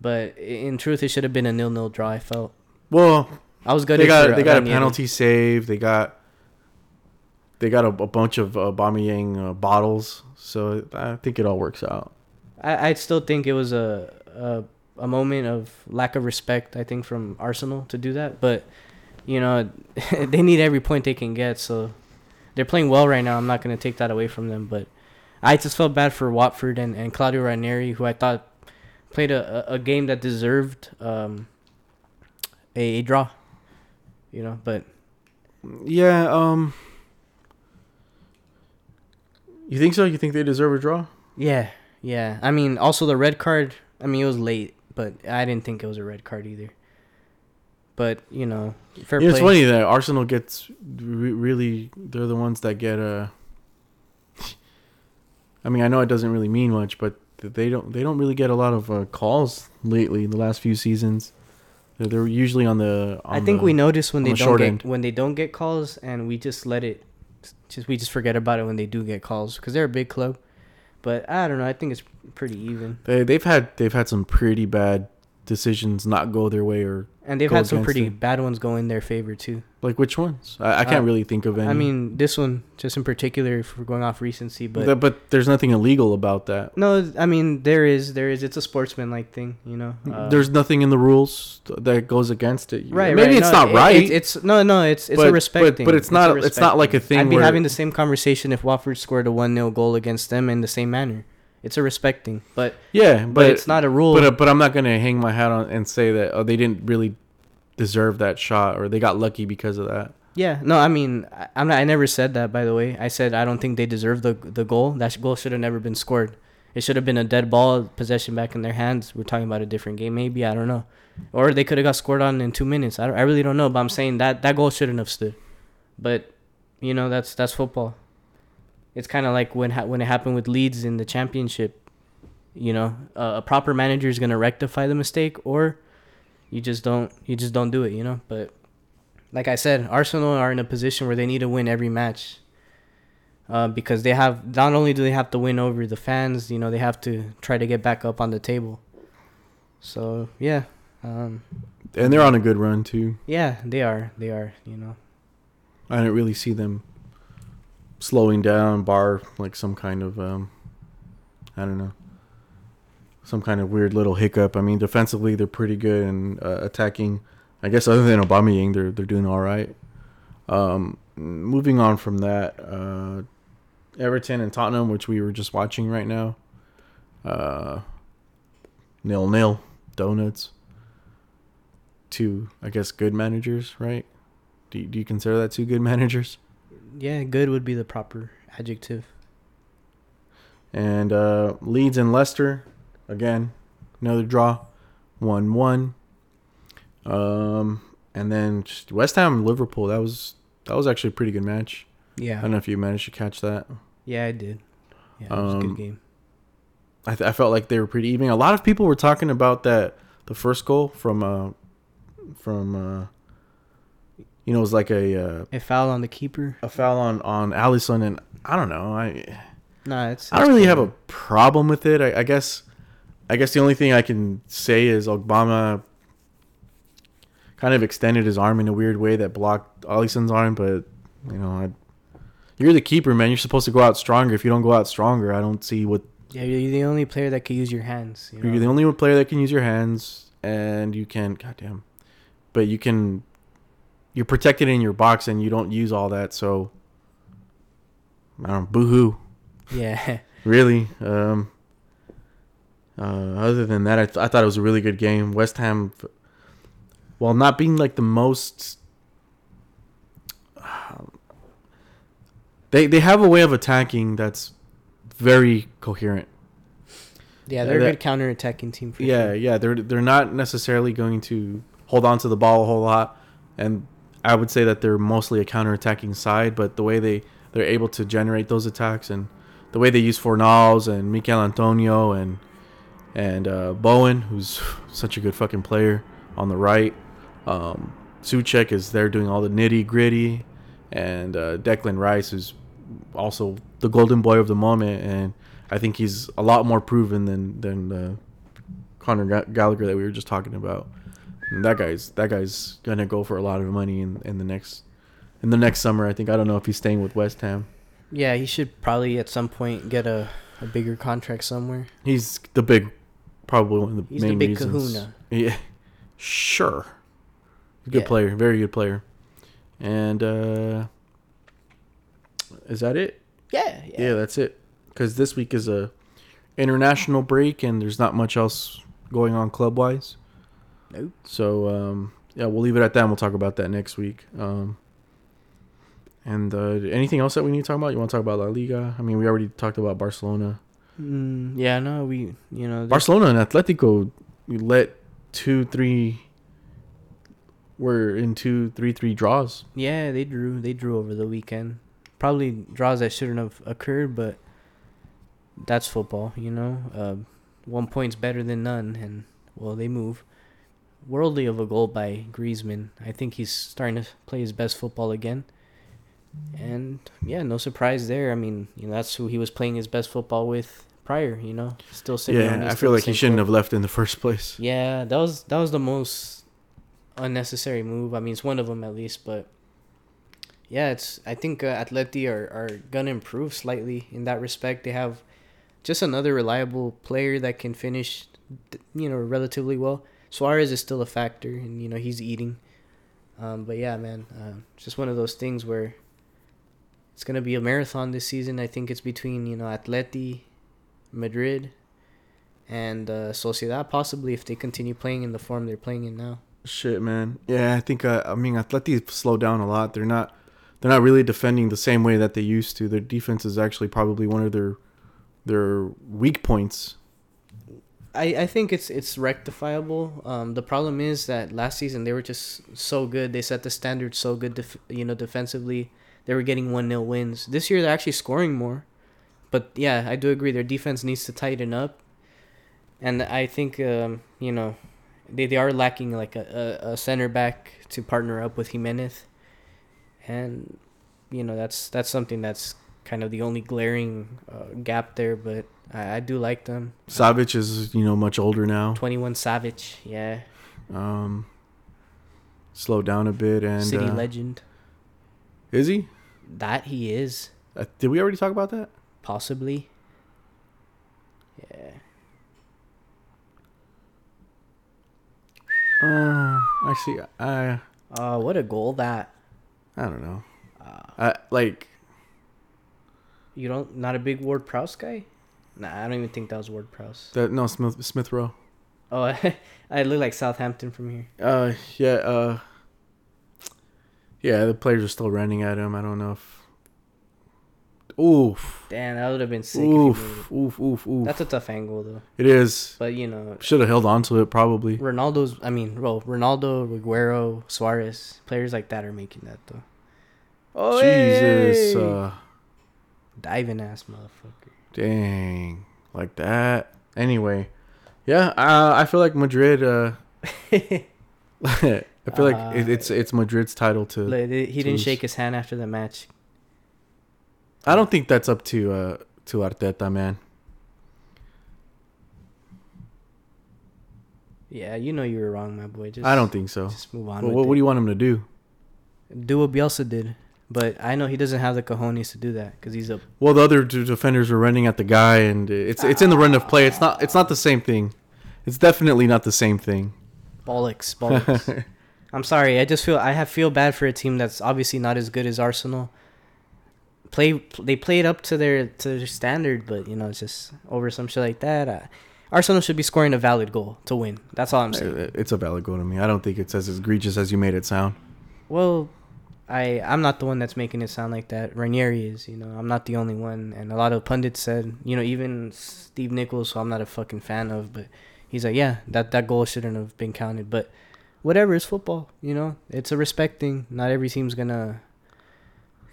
but in truth, it should have been a nil nil draw. I felt Well, I was good. they got they got a penalty save. They got they got a, a bunch of uh, Aubameyang uh, bottles. So I think it all works out. I I still think it was a a a moment of lack of respect. I think from Arsenal to do that, but you know <laughs> they need every point they can get. So they're playing well right now. I'm not gonna take that away from them, but I just felt bad for Watford and, and Claudio Ranieri, who I thought played a, a game that deserved um a, a draw. You know, but Yeah. Um. You think so? You think they deserve a draw? yeah, yeah. I mean, also the red card. I mean, it was late, but I didn't think it was a red card either. But you know, fair Yeah, it's play. funny that Arsenal gets re- really. They're the ones that get Uh, <laughs> I mean, I know it doesn't really mean much, but they don't. They don't really get a lot of uh, calls lately. The last few seasons, they're, they're usually on the. On I think the- we notice when they the don't get end. when they don't get calls, and we just let it. Just we just forget about it when they do get calls because they're a big club. But I don't know. I think it's pretty even, They they've had they've had some pretty bad decisions not go their way or and they've had some pretty them. band ones go in their favor too. like which ones? I, I can't Uh, really think of any. I mean, this one just in particular, if we're going off recency, but but but there's nothing illegal about that. no, I mean there is there is. It's a sportsman-like thing, you know. Uh, there's nothing in the rules that goes against it. right. Maybe right, it's no, not it- right. It's, it's no, no. It's it's a respect but- thing. but it's a not- it's not like a thing I'd be having the same conversation if Watford scored a one 0 goal against them in the same manner. It's a respect thing, but yeah, but, but, it's not a rule. But uh, but I'm not gonna hang my hat on and say that oh they didn't really deserve that shot or they got lucky because of that. yeah, no, I mean, I, I'm not. I never said that. By the way, I said I don't think they deserve the the goal. That goal should have never been scored. It should have been a dead ball, possession back in their hands. We're talking about a different game, maybe. I don't know, or they could have got scored on in two minutes. I, I really don't know, but I'm saying that that goal shouldn't have stood. But you know, that's that's football. It's kind of like when ha- when it happened with Leeds in the championship. You know, uh, a proper manager is gonna rectify the mistake, or you just don't you just don't do it. You know, but like I said, Arsenal are in a position where they need to win every match. Uh, because they have not only do they have to win over the fans, you know, they have to try to get back up on the table. So yeah, um, And they're on a good run too. yeah, they are, they are, you know. I didn't really see them slowing down, bar like some kind of um, I don't know, some kind of weird little hiccup. I mean, defensively they're pretty good, and uh, attacking I guess other than Aubameyang, they're they're doing all right. Um, moving on from that, uh, Everton and Tottenham, which we were just watching right now, uh, nil nil donuts. Two, I guess, good managers, right? Do do you consider that two good <laughs> managers? Yeah, good would be the proper adjective. And uh, Leeds and Leicester, again, another draw, one one. Um, and then West Ham and Liverpool. That was that was actually a pretty good match. Yeah, I don't know if you managed to catch that. Yeah, I did. Yeah, it was a Um, good game. I, th- I felt like they were pretty even. A lot of people were talking about that the first goal from uh from uh you know it was like a uh, A foul on the keeper. a foul on on Alisson and I don't know I Nah, it's. I don't it's really cool, have a problem with it. I, I guess I guess the only thing I can say is Ogbonna kind of extended his arm in a weird way that blocked Alisson's arm, but you know I. You're the keeper, man. You're supposed to go out stronger. If you don't go out stronger, I don't see what Yeah, you're the only player that can use your hands. You know? You're the only player that can use your hands, and you can, goddamn, but you can, you're protected in your box, and you don't use all that. So, I don't, boohoo, Yeah. <laughs> really. Um, uh, other than that, I, th- I thought it was a really good game. West Ham, while not being like the most, they they have a way of attacking that's very coherent. Yeah, they're a good counter-attacking team for yeah, sure. yeah, they're they're not necessarily going to hold on to the ball a whole lot, and I would say that they're mostly a counterattacking side. But the way they they're able to generate those attacks and the way they use Fornals and Michail Antonio and and uh, Bowen, who's <laughs> such a good fucking player on the right. Um, Soucek is there doing all the nitty gritty, and uh, Declan Rice is also the golden boy of the moment, and I think he's a lot more proven than than uh, Conor Gallagher that we were just talking about. And that guy's that guy's gonna go for a lot of money in, in the next in the next summer. I think I don't know if he's staying with West Ham. Yeah, he should probably at some point get a, a bigger contract somewhere. He's the big, probably one of the He's the main big reasons. kahuna. Yeah, sure. Good Yeah. player, very good player. And uh is that it? Yeah, yeah. Yeah, that's it. Because this week is a international break, and there's not much else going on club wise. Nope. So um, yeah, we'll leave it at that. and We'll talk about that next week. Um, and uh, anything else that we need to talk about? You want to talk about La Liga? I mean, we already talked about Barcelona. Mm, yeah, no, we, you know, Barcelona and Atletico we let two, three. We're in two, three, three draws. Yeah, they drew. They drew over the weekend. Probably draws that shouldn't have occurred, but that's football, you know. Uh, one point's better than none, and well, they move. Worldly of a goal by Griezmann. I think he's starting to play his best football again. And yeah, no surprise there. I mean, you know, that's who he was playing his best football with prior. You know, still sitting. Yeah, I feel like he shouldn't have left in the first place. Yeah, that was that was the most unnecessary move. I mean, it's one of them at least, but yeah, it's. I think uh, Atleti are are gonna improve slightly in that respect. They have just another reliable player that can finish, you know, relatively well. Suarez is still a factor, and you know he's eating. Um, but yeah, man, uh, it's just one of those things where it's gonna be a marathon this season. I think it's between you know Atleti, Madrid, and uh, Sociedad possibly if they continue playing in the form they're playing in now. Shit, man. Yeah, I think. Uh, I mean, Atleti slowed down a lot. They're not. They're not really defending the same way that they used to. Their defense is actually probably one of their their weak points. I, I think it's it's rectifiable. Um, the problem is that last season they were just so good. They set the standard so good, def- you know, defensively. They were getting one 0 wins. This year they're actually scoring more, but yeah, I do agree their defense needs to tighten up. And I think um, you know, they, they are lacking like a, a, a center back to partner up with Gimenez, and you know that's that's something that's kind of the only glaring uh, gap there. But I, I do like them. Savic is you know much older now. 21 Savage, yeah. Um, slowed down a bit and City uh, legend. is he? That he is, Uh, did we already talk about that? possibly. Yeah. Uh, Actually, I Uh, what a goal that. I don't know. Uh, I like you don't not a big Ward Prowse guy? Nah, I don't even think that was Ward Prowse. that. No, Smith Smith Rowe. Oh, <laughs> I look like Southampton from here. Uh, yeah. Uh, yeah. The players are still running at him. I don't know if. Oof. Damn, that would have been sick. Oof. Oof. Oof. Oof. That's a tough angle though. It is. But you know, Should have held on to it probably. Ronaldo's. I mean, well, Ronaldo, Aguero, Suarez, players like that are making that though. Oh, Jesus. hey! Uh, diving ass motherfucker. Dang. Like that. Anyway. Yeah. Uh, I feel like Madrid. Uh, <laughs> I feel like it, Uh, it's it's Madrid's title to. Like, he didn't lose. shake his hand after the match. I don't think that's up to uh to Arteta, man. Yeah, you know you were wrong, my boy. Just I don't think so. Just move on. Well, what, what do you want him to do? do what Bielsa did, but I know he doesn't have the cojones to do that because he's a Well, the other two defenders were running at the guy, and it's it's in the run of play. It's not it's not the same thing. It's definitely not the same thing. bollocks. Bollocks. <laughs> I'm sorry. I just feel I have feel bad for a team that's obviously not as good as Arsenal. Play they played up to their to their standard, but you know it's just over some shit like that. Uh, Arsenal should be scoring a valid goal to win. That's all I'm saying. It's a valid goal to me. I don't think it's as egregious as you made it sound. Well, I I'm not the one that's making it sound like that. Ranieri is, you know. I'm not the only one, and a lot of pundits said, you know, even Steve Nichols, who I'm not a fucking fan of, but he's like, yeah, that that goal shouldn't have been counted. But whatever, it's football, you know. It's a respect thing. Not every team's gonna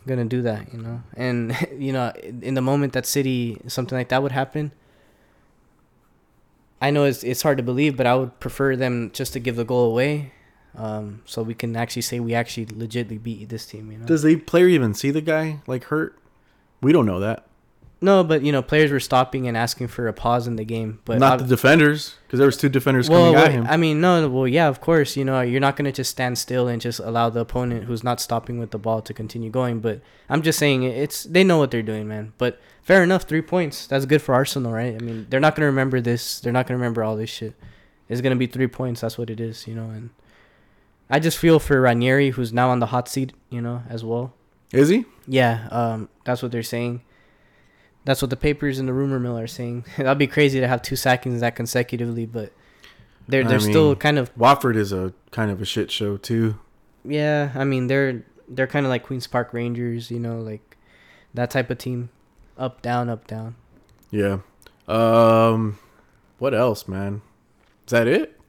gonna do that, you know. And <laughs> you know, in the moment that City something like that would happen. I know it's it's hard to believe, but I would prefer them just to give the goal away um, so we can actually say we actually legitly beat this team. You know. Does the player even see the guy like hurt? We don't know that. no, but you know, players were stopping and asking for a pause in the game, but not ob- the defenders, because there was two defenders well, coming at him. I mean, no, well, yeah, of course, you know, you're not gonna just stand still and just allow the opponent who's not stopping with the ball to continue going. But I'm just saying, it's they know what they're doing, man. But fair enough, three points. That's good for Arsenal, right? I mean, they're not gonna remember this. They're not gonna remember all this shit. It's gonna be three points. That's what it is, you know. And I just feel for Ranieri, who's now on the hot seat, you know, as well. Is he? Yeah, um, that's what they're saying. That's what the papers and the rumor mill are saying. <laughs> That'd be crazy to have two sackings that consecutively, but they're they're still mean- kind of Watford is a kind of a shit show too. yeah. I mean they're they're kind of like Queens Park Rangers, you know, like that type of team, up down up down. Yeah. Um, what else, man? Is that it?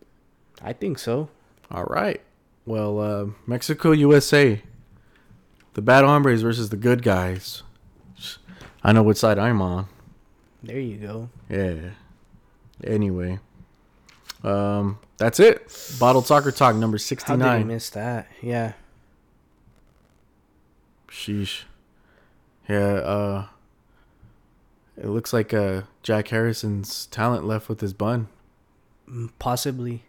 I think so. All right. Well, uh, Mexico, USA. The bad hombres versus the good guys. I know which side I'm on. There you go. Yeah. Anyway. Um, that's it. Bottled Soccer Talk number How did 69. miss that? Yeah. Sheesh. Yeah, uh it looks like uh Jack Harrison's talent left with his bun. Mm, Possibly.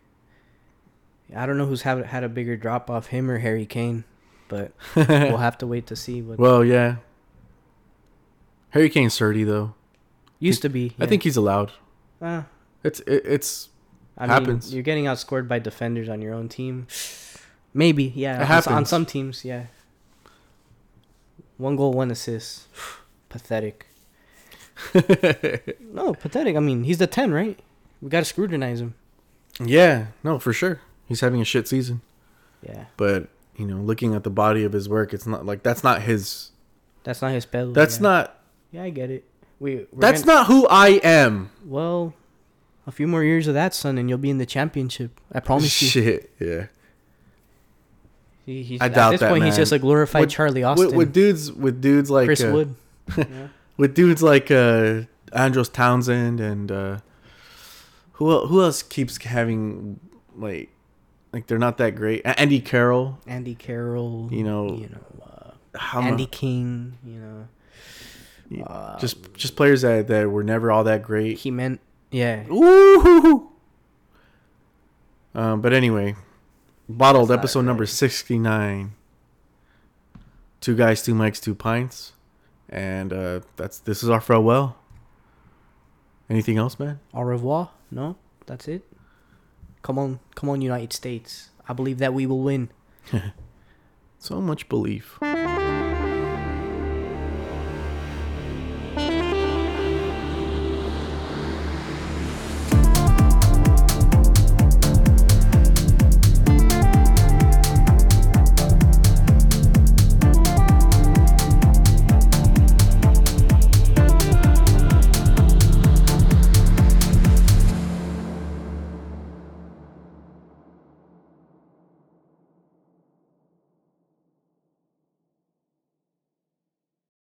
I don't know who's had had a bigger drop off, him or Harry Kane, but <laughs> we'll have to wait to see what well, yeah. Harry Kane's 30 though. used to be. I think he's allowed. Uh, It's it, it's I Happens. mean, you're getting outscored by defenders on your own team. Maybe, yeah. It on s- On, some teams, yeah. One goal, one assist. <sighs> pathetic. <laughs> No, pathetic. I mean, he's the 10, right? We got to scrutinize him. Yeah, no, for sure. He's having a shit season. Yeah. But, you know, looking at the body of his work, it's not like that's not his That's not his spell. that's yeah. not Yeah, I get it. We, that's gonna- not who I am. Well, a few more years of that, son, and you'll be in the championship. I promise you. Shit, yeah. He, he's, I at this that, point, he's just a glorified With- Charlie Austin. With, with dudes with dudes like Chris uh, Wood. <laughs> Yeah. with dudes like uh Andros Townsend and uh who who else keeps having like like they're not that great. Andy Carroll, Andy Carroll. You know, you know, uh, Andy King. You know, Yeah, uh, just just players that that were never all that great. he meant yeah. Ooh. Um, but anyway, bottled That's episode number sixty nine. Two guys, two mics, two pints, and uh, that's this is our farewell. Anything else, man? Au revoir. No, that's it. Come on, come on, United States. I believe that we will win. <laughs> So much belief.